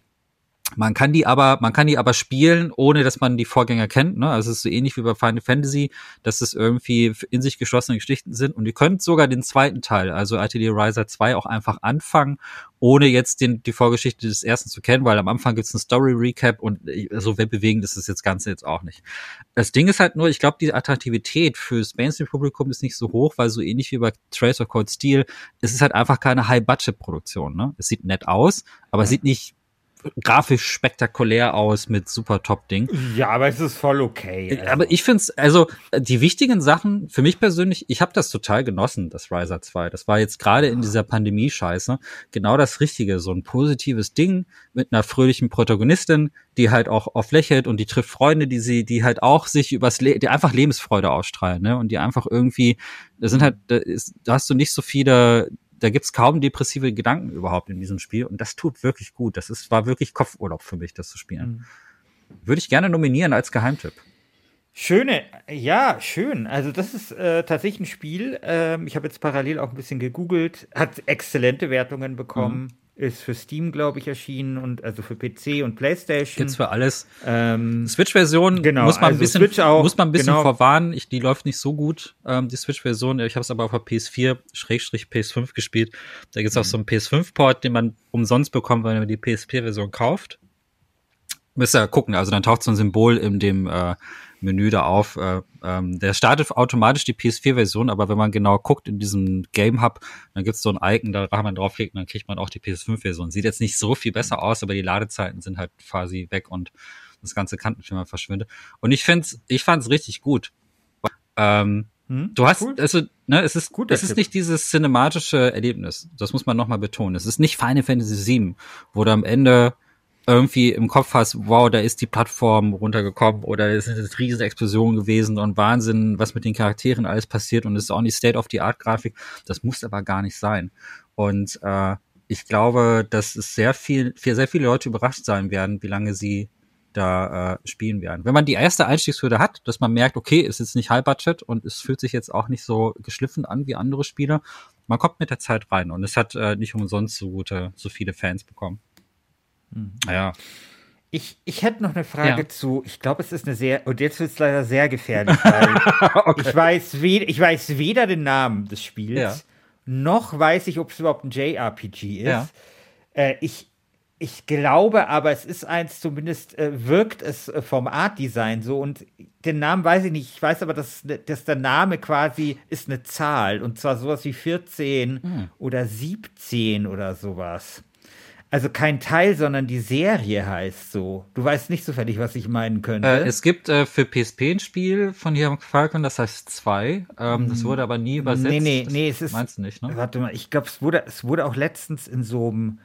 man kann die aber, man kann die aber spielen, ohne dass man die Vorgänger kennt. Ne? Also es ist so ähnlich wie bei Final Fantasy, dass es irgendwie in sich geschlossene Geschichten sind. Und ihr könnt sogar den zweiten Teil, also Atelier Riser 2, auch einfach anfangen, ohne jetzt den, die Vorgeschichte des ersten zu kennen, weil am Anfang gibt's einen Story-Recap und so webbewegend ist das jetzt Ganze jetzt auch nicht. Das Ding ist halt nur, ich glaube, die Attraktivität fürs Mainstream-Publikum ist nicht so hoch, weil so ähnlich wie bei Trace of Cold Steel, es ist halt einfach keine High-Budget-Produktion. Ne? Es sieht nett aus, aber ja. sieht nicht grafisch spektakulär aus mit super Top-Ding. Ja, aber es ist voll okay. Also. Aber ich finde es, also die wichtigen Sachen, für mich persönlich, ich habe das total genossen, das Riser 2. Das war jetzt gerade in dieser Pandemie-Scheiße genau das Richtige. So ein positives Ding mit einer fröhlichen Protagonistin, die halt auch oft lächelt und die trifft Freunde, die sie, die halt auch sich übers Le die einfach Lebensfreude ausstrahlen, ne? Und die einfach irgendwie, da sind halt, da, ist, da hast du nicht so viele da gibt's kaum depressive Gedanken überhaupt in diesem Spiel und das tut wirklich gut. Das ist, war wirklich Kopfurlaub für mich, das zu spielen. Mhm. Würde ich gerne nominieren als Geheimtipp. Schöne, ja, schön. Also das ist äh, tatsächlich ein Spiel. Ähm, ich habe jetzt parallel auch ein bisschen gegoogelt, hat exzellente Wertungen bekommen. Mhm ist für Steam, glaube ich, erschienen und also für PC und PlayStation. Gibt's für alles. Ähm, Switch-Version genau, muss man also ein bisschen, auch, muss man ein bisschen genau. vorwarnen. Ich, die läuft nicht so gut, ähm, die Switch-Version. Ich habe es aber auf der PS4 Schrägstrich PS5 gespielt. Da gibt's mhm. auch so einen PS5-Port, den man umsonst bekommt, wenn man die PS4-Version kauft. Müsst ihr gucken. Also dann taucht so ein Symbol in dem äh, Menü da auf. Äh, ähm, der startet automatisch die PS4-Version, aber wenn man genau guckt in diesem Game Hub, dann gibt's so ein Icon, da kann man draufklicken, dann kriegt man auch die PS5-Version. Sieht jetzt nicht so viel besser aus, aber die Ladezeiten sind halt quasi weg und das ganze Kantenschimmer verschwindet. Und ich find's, ich fand's richtig gut. Ähm, hm, du hast, cool. also, ne, es ist, gut, es ist nicht dieses cinematische Erlebnis. Das muss man nochmal betonen. Es ist nicht Final Fantasy VII, wo du am Ende irgendwie im Kopf hast, wow, da ist die Plattform runtergekommen oder es ist eine Explosion gewesen und Wahnsinn, was mit den Charakteren alles passiert und es ist auch nicht State-of-the-Art-Grafik. Das muss aber gar nicht sein. Und äh, ich glaube, dass es sehr viel, für sehr viele Leute überrascht sein werden, wie lange sie da äh, spielen werden. Wenn man die erste Einstiegshürde hat, dass man merkt, okay, es ist nicht High Budget und es fühlt sich jetzt auch nicht so geschliffen an wie andere Spiele, man kommt mit der Zeit rein und es hat äh, nicht umsonst so gute, so viele Fans bekommen. Mhm. Ja. Ich, ich hätte noch eine Frage ja. zu, ich glaube, es ist eine sehr, und jetzt wird es leider sehr gefährlich, weil [LAUGHS] okay. ich, weiß we, ich weiß weder den Namen des Spiels, ja. noch weiß ich, ob es überhaupt ein JRPG ist. Ja. Äh, ich, ich glaube aber, es ist eins, zumindest äh, wirkt es äh, vom Art-Design so. Und den Namen weiß ich nicht. Ich weiß aber, dass, dass der Name quasi ist eine Zahl. Und zwar sowas wie 14 Hm. oder 17 oder sowas. Also kein Teil, sondern die Serie heißt so. Du weißt nicht zufällig, was ich meinen könnte. Äh, es gibt äh, für PSP ein Spiel von Liam Falcon, das heißt 2. Ähm, das wurde aber nie übersetzt. Nee, nee, Das nee, es ist. Meinst du nicht, ne? Warte mal, ich glaube, es wurde, es wurde auch letztens in so einem.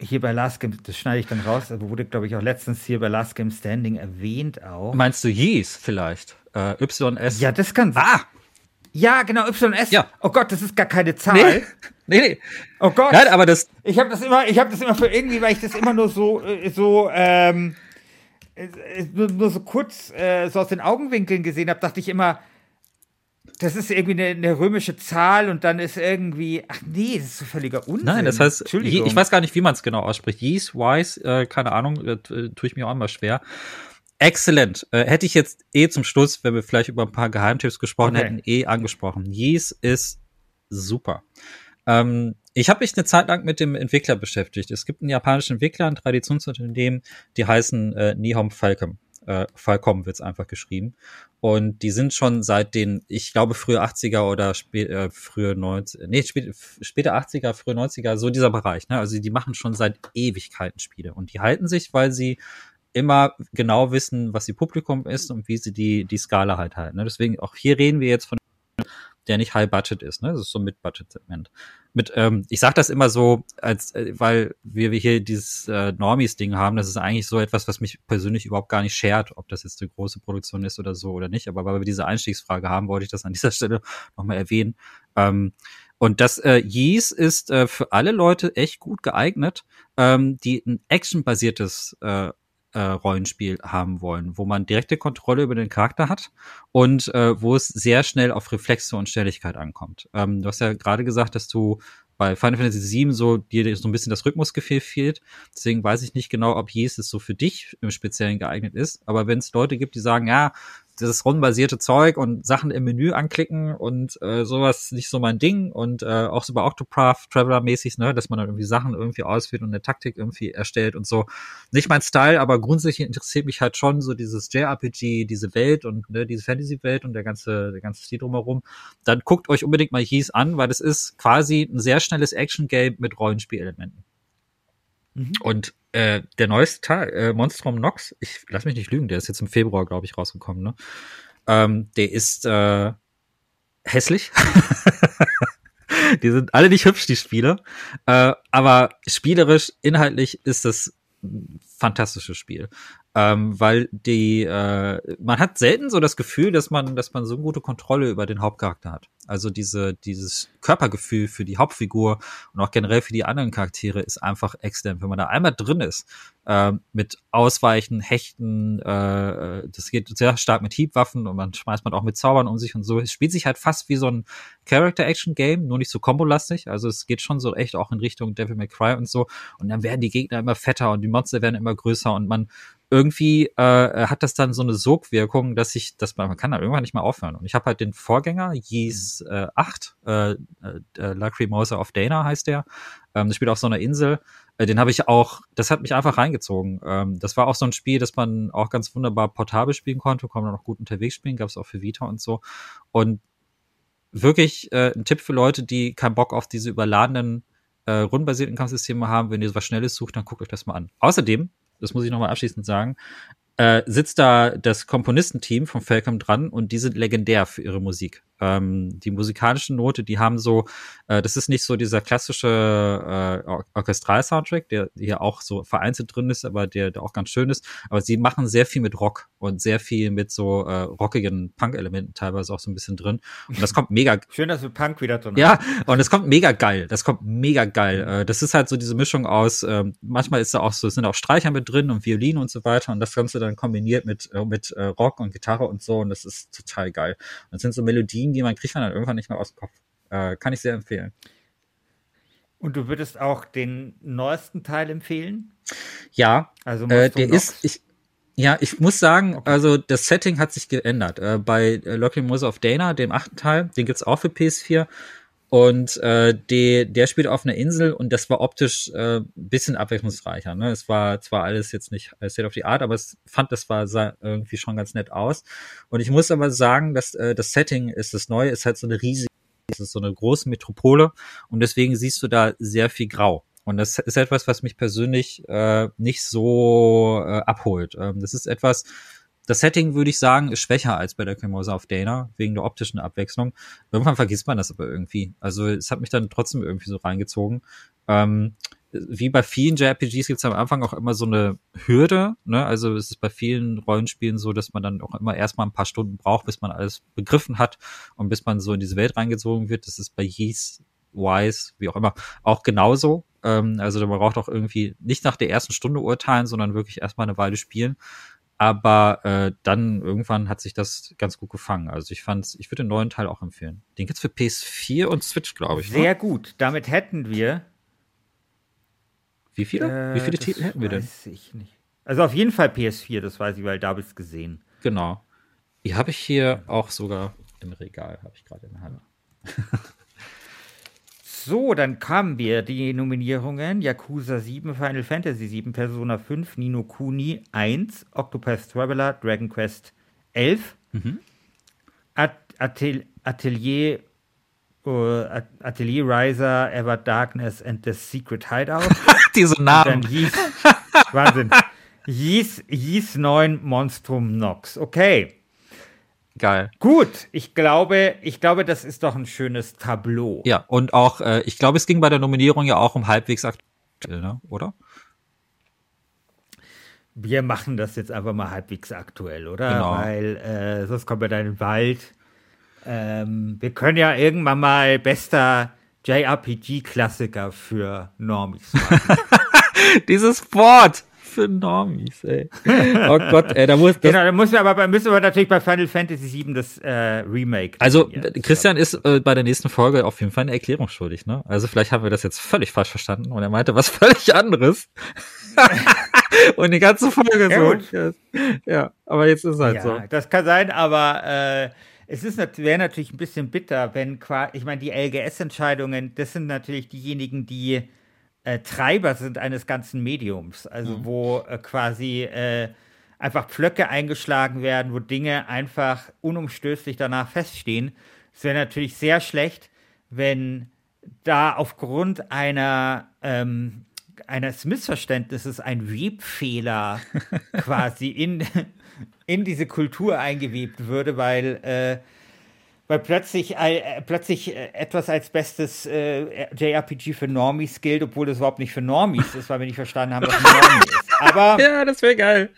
Hier bei Last Game, das schneide ich dann raus, aber wurde, glaube ich, auch letztens hier bei Last Game Standing erwähnt auch. Meinst du Yeez vielleicht? Äh, YS. Ja, das kann sein. Ah! Ja, genau, YS. Ja. Oh Gott, das ist gar keine Zahl. Nee, [LAUGHS] nee, nee. Oh Gott. Nein, aber das, Ich habe das immer, ich habe das immer für irgendwie, weil ich das immer nur so, äh, so, ähm, äh, äh, nur, nur so kurz äh, so aus den Augenwinkeln gesehen habe, dachte ich immer, das ist irgendwie eine, eine römische Zahl und dann ist irgendwie, ach nee, das ist so völliger Unsinn. nein, das heißt. Je, ich weiß gar nicht, wie man es genau ausspricht. Yeez, Wise, äh, keine Ahnung, äh, tue ich mir auch immer schwer. Exzellent. Äh, hätte ich jetzt eh zum Schluss, wenn wir vielleicht über ein paar Geheimtipps gesprochen Okay. hätten, eh angesprochen. Yeez ist super. Ähm, ich habe mich eine Zeit lang mit dem Entwickler beschäftigt. Es gibt einen japanischen Entwickler, ein Traditionsunternehmen, die heißen äh, Nihon Falcom. Äh, Falcom wird's einfach geschrieben. Und die sind schon seit den, ich glaube, frühe 80er oder spä äh, frühe 90 nee, spä späte 80er, frühe 90er, so dieser Bereich. Ne? Also die machen schon seit Ewigkeiten Spiele. Und die halten sich, weil sie immer genau wissen, was ihr Publikum ist und wie sie die, die Skala halt halten. Ne? Deswegen auch hier reden wir jetzt von der nicht High Budget ist, ne? Das ist so ein Mid-Budget-Segment. Mit, ähm, ich sage das immer so, als äh, weil wir, wir hier dieses äh, Normies-Ding haben, das ist eigentlich so etwas, was mich persönlich überhaupt gar nicht schert, ob das jetzt eine große Produktion ist oder so oder nicht. Aber weil wir diese Einstiegsfrage haben, wollte ich das an dieser [LAUGHS] Stelle nochmal erwähnen. Ähm, und das äh, Yeez ist äh, für alle Leute echt gut geeignet, ähm, die ein actionbasiertes äh, äh, Rollenspiel haben wollen, wo man direkte Kontrolle über den Charakter hat und äh, wo es sehr schnell auf Reflexe und Schnelligkeit ankommt. Ähm, du hast ja gerade gesagt, dass du bei Final Fantasy VII so dir so ein bisschen das Rhythmusgefühl fehlt. Deswegen weiß ich nicht genau, ob Jesus so für dich im Speziellen geeignet ist. Aber wenn es Leute gibt, die sagen, ja, das rundenbasierte Zeug und Sachen im Menü anklicken und äh, sowas nicht so mein Ding und äh, auch so bei Octopath Traveler mäßig, ne, dass man dann irgendwie Sachen irgendwie ausführt und eine Taktik irgendwie erstellt und so. Nicht mein Style, aber grundsätzlich interessiert mich halt schon so dieses JRPG, diese Welt und ne, diese Fantasy-Welt und der ganze, der ganze Stil drumherum. Dann guckt euch unbedingt mal Yeez an, weil das ist quasi ein sehr schnelles Action-Game mit Rollenspielelementen. Mhm. Und äh, der neueste Teil, äh, Monstrum Nox, ich lass mich nicht lügen, der ist jetzt im Februar, glaube ich, rausgekommen, ne? Ähm, der ist äh, hässlich. [LAUGHS] die sind alle nicht hübsch, die Spiele. Äh, aber spielerisch, inhaltlich ist das ein fantastisches Spiel. Ähm, weil die, äh, man hat selten so das Gefühl, dass man, dass man so eine gute Kontrolle über den Hauptcharakter hat. Also diese, dieses Körpergefühl für die Hauptfigur und auch generell für die anderen Charaktere ist einfach exzellent. Wenn man da einmal drin ist, äh, mit Ausweichen, Hechten, äh, das geht sehr stark mit Hiebwaffen und man schmeißt man auch mit Zaubern um sich und so. Es spielt sich halt fast wie so ein Character-Action-Game, nur nicht so kombolastig. Also es geht schon so echt auch in Richtung Devil May Cry und so. Und dann werden die Gegner immer fetter und die Monster werden immer größer und man irgendwie äh, hat das dann so eine Sogwirkung, dass ich, dass man, man kann da irgendwann nicht mehr aufhören. Und ich habe halt den Vorgänger, Yeez äh, 8, äh, äh, Lacrimosa of Dana heißt der. Ähm, das spielt auf so einer Insel. Äh, den habe ich auch, das hat mich einfach reingezogen. Ähm, das war auch so ein Spiel, das man auch ganz wunderbar portabel spielen konnte, konnte man auch gut unterwegs spielen, gab es auch für Vita und so. Und wirklich äh, ein Tipp für Leute, die keinen Bock auf diese überladenen äh, rundenbasierten Kampfsysteme haben. Wenn ihr was Schnelles sucht, dann guckt euch das mal an. Außerdem, das muss ich nochmal abschließend sagen, äh, sitzt da das Komponistenteam von Falcom dran und die sind legendär für ihre Musik. Ähm, die musikalischen Note, die haben so, äh, das ist nicht so dieser klassische äh, Or Orchestral-Soundtrack, der hier auch so vereinzelt drin ist, aber der, der auch ganz schön ist. Aber sie machen sehr viel mit Rock und sehr viel mit so äh, rockigen Punk-Elementen teilweise auch so ein bisschen drin. Und das kommt mega [LAUGHS] Schön, dass du Punk wieder drin ja, und es kommt mega geil. Das kommt mega geil. Äh, Das ist halt so diese Mischung aus, ähm, manchmal ist da auch so, es sind auch Streicher mit drin und Violine und so weiter und das Ganze dann kombiniert mit, äh, mit äh, Rock und Gitarre und so und das ist total geil. Und das sind so Melodien, die man kriegt man dann irgendwann nicht mehr aus dem Kopf. Äh, kann ich sehr empfehlen. Und du würdest auch den neuesten Teil empfehlen? Ja, Also äh, der ist, ich, ja, ich muss sagen, Okay. also das Setting hat sich geändert. Äh, bei äh, Lucky Mother of Dana, dem achten Teil, den gibt's auch für PS4, Und äh, die, der spielt auf einer Insel und das war optisch äh, bisschen abwechslungsreicher. Ne? Es war zwar alles jetzt nicht State of the Art, aber es fand, das war sah irgendwie schon ganz nett aus. Und ich muss aber sagen, dass äh, das Setting ist das Neue, ist halt so eine riesige, es ist so eine große Metropole und deswegen siehst du da sehr viel Grau. Und das ist etwas, was mich persönlich äh, nicht so äh, abholt. Ähm, das ist etwas, das Setting, würde ich sagen, ist schwächer als bei der Cremosa of Dana, wegen der optischen Abwechslung. Irgendwann vergisst man das aber irgendwie. Also es hat mich dann trotzdem irgendwie so reingezogen. Ähm, wie bei vielen JRPGs gibt es am Anfang auch immer so eine Hürde. Ne? Also es ist bei vielen Rollenspielen so, dass man dann auch immer erstmal ein paar Stunden braucht, bis man alles begriffen hat und bis man so in diese Welt reingezogen wird. Das ist bei Yeez, Wise, wie auch immer, auch genauso. Ähm, also man braucht auch irgendwie nicht nach der ersten Stunde urteilen, sondern wirklich erstmal eine Weile spielen. Aber äh, dann irgendwann hat sich das ganz gut gefangen. Also ich fand's, ich würde den neuen Teil auch empfehlen. Den gibt's für PS4 und Switch, glaube ich. Ne? Sehr ne? gut. Damit hätten wir. Wie viele? Äh, Wie viele Titel hätten wir denn? Weiß ich nicht. Also auf jeden Fall PS4, das weiß ich, weil da ich gesehen. Genau. Die habe ich hier auch sogar im Regal, habe ich gerade in der Hand. [LAUGHS] So, dann kamen wir die Nominierungen: Yakuza 7, Final Fantasy 7, Persona 5, Nino Kuni 1, Octopath Traveler, Dragon Quest 11, mhm. At Atel Atelier uh, Atelier Riser, Ever Darkness and the Secret Hideout. [LAUGHS] Diese Namen. Hieß, Wahnsinn. Hieß, hieß 9 Monstrum Nox. Okay. Geil. Gut, ich glaube, ich glaube, das ist doch ein schönes Tableau. Ja, und auch, äh, ich glaube, es ging bei der Nominierung ja auch um halbwegs aktuell, ne? oder? Wir machen das jetzt einfach mal halbwegs aktuell, oder? Genau. Weil äh, sonst kommen wir da in den Wald. Ähm, wir können ja irgendwann mal bester JRPG-Klassiker für Normis [LAUGHS] machen. Dieses Wort! Für Normies, ey. Oh Gott, ey, da muss. Genau, da müssen wir aber müssen wir natürlich bei Final Fantasy VII das äh, Remake. Also Christian ist äh, bei der nächsten Folge auf jeden Fall eine Erklärung schuldig, ne? Also vielleicht haben wir das jetzt völlig falsch verstanden und er meinte was [LAUGHS] völlig anderes. [LAUGHS] und die ganze Folge ja, so. Ja, aber jetzt ist halt ja, so. Das kann sein, aber äh, es ist wäre natürlich ein bisschen bitter, wenn quasi, ich meine, die LGS-Entscheidungen, das sind natürlich diejenigen, die äh, Treiber sind eines ganzen Mediums. Also mhm. wo äh, quasi äh, einfach Pflöcke eingeschlagen werden, wo Dinge einfach unumstößlich danach feststehen. Es wäre natürlich sehr schlecht, wenn da aufgrund einer ähm, eines Missverständnisses ein Webfehler [LAUGHS] quasi in, in diese Kultur eingewebt würde, weil äh, weil plötzlich, äh, plötzlich äh, etwas als bestes äh, JRPG für Normies gilt, obwohl das überhaupt nicht für Normies ist, weil wir nicht verstanden haben, was ein Normie ist. Aber, [LAUGHS] ja, das wäre geil.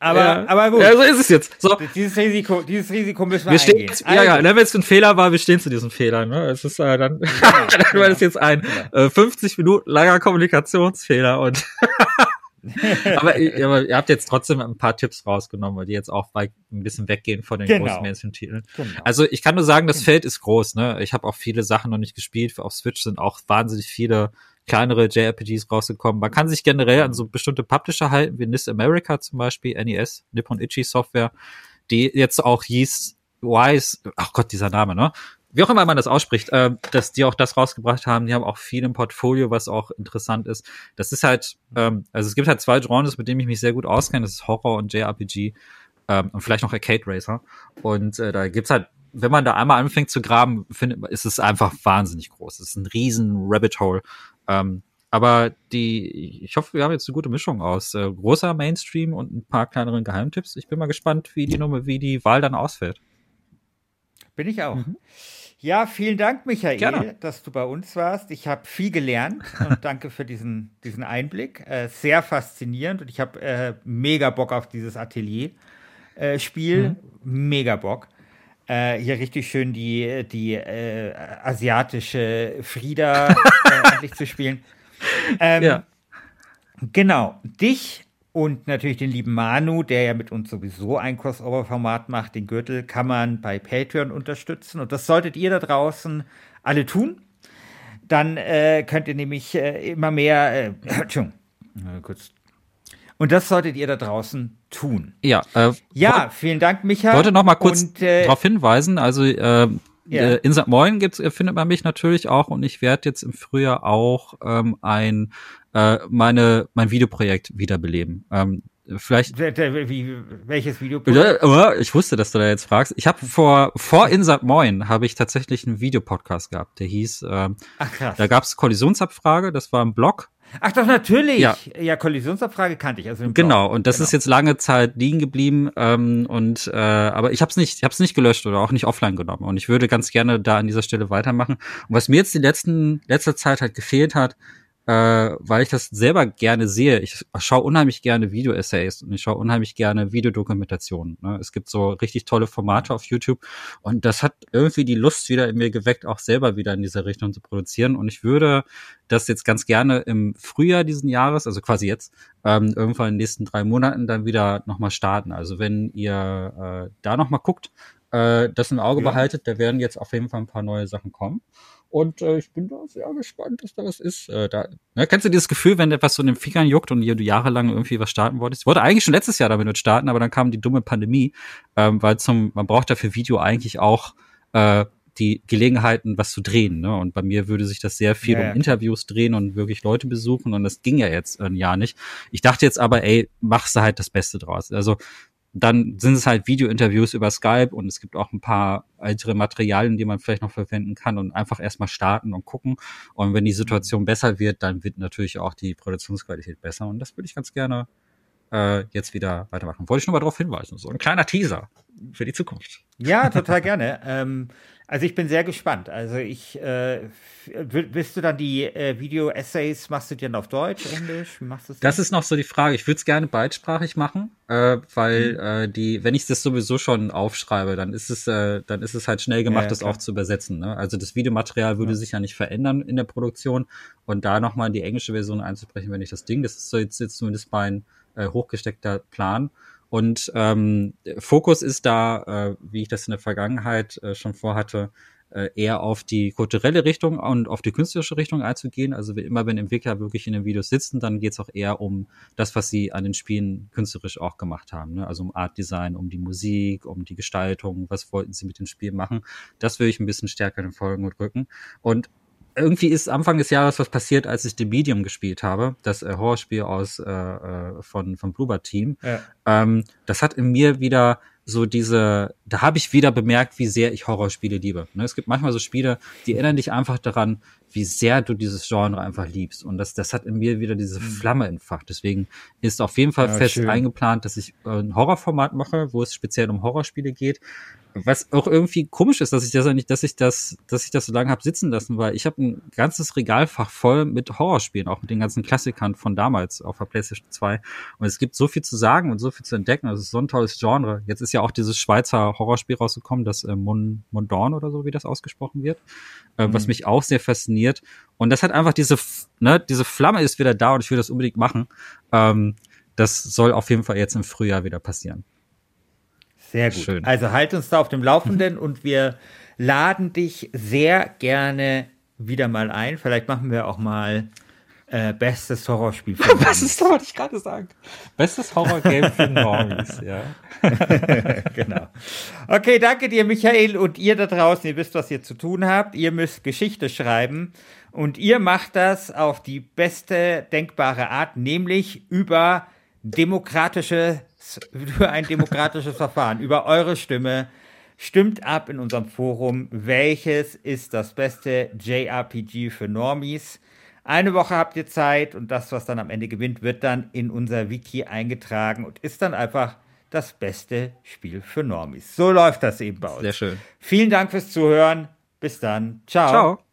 Aber, ja. aber gut. Ja, so ist es jetzt. So. Dieses Risiko, dieses Risiko müssen wir, wir stehen, eingehen. Ja, ja, also. wenn es ein Fehler war, wir stehen zu diesem Fehler. Ne? Es ist äh, dann, ja, [LAUGHS] dann war das jetzt ein äh, 50 Minuten langer Kommunikationsfehler und [LAUGHS] [LAUGHS] aber, aber, ihr habt jetzt trotzdem ein paar Tipps rausgenommen, weil die jetzt auch ein bisschen weggehen von den genau. großen Mainstream-Titeln. Genau. Also ich kann nur sagen, das genau. Feld ist groß. Ne? Ich habe auch viele Sachen noch nicht gespielt. Auf Switch sind auch wahnsinnig viele kleinere JRPGs rausgekommen. Man kann sich generell an so bestimmte Publisher halten, wie NIS America zum Beispiel, NES, Nippon Ichi Software, die jetzt auch hieß Wise, ach Gott, dieser Name, ne? Wie auch immer man das ausspricht, äh, dass die auch das rausgebracht haben. Die haben auch viel im Portfolio, was auch interessant ist. Das ist halt, ähm, also es gibt halt zwei Genres, mit denen ich mich sehr gut auskenne. Das ist Horror und JRPG ähm, und vielleicht noch Arcade Racer. Und äh, da gibt's halt, wenn man da einmal anfängt zu graben, findet, ist es einfach wahnsinnig groß. Es ist ein riesen Rabbit Hole. Ähm, aber die, ich hoffe, wir haben jetzt eine gute Mischung aus äh, großer Mainstream und ein paar kleineren Geheimtipps. Ich bin mal gespannt, wie die Nummer, wie die Wahl dann ausfällt. Bin ich auch. Mhm. Ja, vielen Dank, Michael, Gerne. dass du bei uns warst. Ich habe viel gelernt [LAUGHS] und danke für diesen, diesen Einblick. Äh, sehr faszinierend und ich habe äh, mega Bock auf dieses Atelier-Spiel. Äh, mhm. Mega Bock. Äh, hier richtig schön die, die äh, asiatische Frieda äh, [LAUGHS] endlich zu spielen. Ähm, ja. Genau. Dich und natürlich den lieben Manu, der ja mit uns sowieso ein Crossover-Format macht, den Gürtel, kann man bei Patreon unterstützen. Und das solltet ihr da draußen alle tun. Dann äh, könnt ihr nämlich äh, immer mehr. Äh, [CLEARS THROAT] Entschuldigung, kurz. Und das solltet ihr da draußen tun. Ja, äh, ja, vielen Dank, Michael. Ich wollte noch mal kurz äh, darauf hinweisen, also äh, ja. äh, in St. Moin gibt's, äh, findet man mich natürlich auch und ich werde jetzt im Frühjahr auch ähm, ein äh, meine mein Videoprojekt wiederbeleben. Ähm, vielleicht. Wie, welches Video? Ich wusste, dass du da jetzt fragst. Ich habe vor vor Insert Moin habe ich tatsächlich einen Videopodcast gehabt. Der hieß. Ähm, Ach krass. Da gab's Kollisionsabfrage. Das war ein Blog. Ach doch natürlich. Ja, ja Kollisionsabfrage kannte ich. Also genau. Und das genau. ist jetzt lange Zeit liegen geblieben. Ähm, und äh, aber ich habe es nicht, ich habe es nicht gelöscht oder auch nicht offline genommen. Und ich würde ganz gerne da an dieser Stelle weitermachen. Und was mir jetzt die letzten letzter Zeit halt gefehlt hat, äh, weil ich das selber gerne sehe. Ich schaue unheimlich gerne Video-Essays und ich schaue unheimlich gerne Videodokumentationen. Ne? Es gibt so richtig tolle Formate auf YouTube und das hat irgendwie die Lust wieder in mir geweckt, auch selber wieder in dieser Richtung zu produzieren. Und ich würde das jetzt ganz gerne im Frühjahr diesen Jahres, also quasi jetzt, ähm, irgendwann in den nächsten drei Monaten dann wieder nochmal starten. Also wenn ihr äh, da nochmal guckt, äh, das im Auge ja. behaltet, da werden jetzt auf jeden Fall ein paar neue Sachen kommen. Und äh, ich bin da sehr gespannt, dass da was ist. Äh, da, ne, kennst du dieses Gefühl, wenn etwas so in den Fingern juckt und du jahrelang irgendwie was starten wolltest? Ich wollte eigentlich schon letztes Jahr damit starten, aber dann kam die dumme Pandemie, ähm, weil zum, man braucht ja für Video eigentlich auch äh, die Gelegenheiten, was zu drehen. Ne? Und bei mir würde sich das sehr viel ja, um Interviews drehen und wirklich Leute besuchen und das ging ja jetzt ein Jahr nicht. Ich dachte jetzt aber, ey, machst du halt das Beste draus. Also dann sind es halt Video-Interviews über Skype und es gibt auch ein paar ältere Materialien, die man vielleicht noch verwenden kann und einfach erstmal starten und gucken. Und wenn die Situation besser wird, dann wird natürlich auch die Produktionsqualität besser. Und das würde ich ganz gerne äh, jetzt wieder weitermachen. Wollte ich nur mal darauf hinweisen. So ein kleiner Teaser für die Zukunft. Ja, total gerne. ähm, also ich bin sehr gespannt. Also ich, äh, willst du dann die äh, Video-Essays, machst du die dann auf Deutsch, Englisch? Wie machst du das? Das ist noch so die Frage. Ich würde es gerne beidsprachig machen, äh, weil mhm. äh, die, wenn ich das sowieso schon aufschreibe, dann ist es, äh, dann ist es halt schnell gemacht, ja, das auch zu übersetzen. Ne? Also das Videomaterial würde ja. sich ja nicht verändern in der Produktion und da nochmal die englische Version einzubrechen, wenn ich das Ding, das ist so jetzt, jetzt zumindest mein äh, hochgesteckter Plan. Und ähm, Fokus ist da, äh, wie ich das in der Vergangenheit äh, schon vorhatte, äh, eher auf die kulturelle Richtung und auf die künstlerische Richtung einzugehen. Also immer, wenn Entwickler wirklich in den Videos sitzen, dann geht es auch eher um das, was sie an den Spielen künstlerisch auch gemacht haben. Ne? Also um Art Design, um die Musik, um die Gestaltung, was wollten sie mit dem Spiel machen. Das will ich ein bisschen stärker in den Vordergrund rücken. Und irgendwie ist Anfang des Jahres was passiert, als ich The Medium gespielt habe, das äh, Horrorspiel aus äh, äh von vom Bluebird Team. Ja. Ähm, das hat in mir wieder so diese, da habe ich wieder bemerkt, wie sehr ich Horrorspiele liebe. Ne? Es gibt manchmal so Spiele, die erinnern dich einfach daran, wie sehr du dieses Genre einfach liebst. Und das, das hat in mir wieder diese mhm. Flamme entfacht. Deswegen ist auf jeden Fall ja, fest schön. eingeplant, dass ich äh, ein Horrorformat mache, wo es speziell um Horrorspiele geht was auch irgendwie komisch ist, dass ich das nicht, dass ich das, dass ich das so lange habe sitzen lassen, weil ich habe ein ganzes Regalfach voll mit Horrorspielen, auch mit den ganzen Klassikern von damals auf der PlayStation 2. Und es gibt so viel zu sagen und so viel zu entdecken. Das ist so ein tolles Genre. Jetzt ist ja auch dieses Schweizer Horrorspiel rausgekommen, das äh, Mon Mondorn oder so, wie das ausgesprochen wird, äh, mhm. was mich auch sehr fasziniert. Und das hat einfach diese, ne, diese Flamme ist wieder da und ich will das unbedingt machen. Ähm, das soll auf jeden Fall jetzt im Frühjahr wieder passieren. Sehr gut. Schön. Also halt uns da auf dem Laufenden und wir laden dich sehr gerne wieder mal ein. Vielleicht machen wir auch mal äh, bestes Horrorspiel für Normies. [LAUGHS] Bestes wollte ich gerade sagen. Bestes Horrorgame für Normies, ja. [LAUGHS] genau. Okay, danke dir, Michael, und ihr da draußen. Ihr wisst, was ihr zu tun habt. Ihr müsst Geschichte schreiben und ihr macht das auf die beste denkbare Art, nämlich über demokratische über ein demokratisches Verfahren, über eure Stimme. Stimmt ab in unserem Forum, welches ist das beste JRPG für Normies. Eine Woche habt ihr Zeit und das, was dann am Ende gewinnt, wird dann in unser Wiki eingetragen und ist dann einfach das beste Spiel für Normies. So läuft das eben bei uns. Sehr schön. Vielen Dank fürs Zuhören. Bis dann. Ciao. Ciao.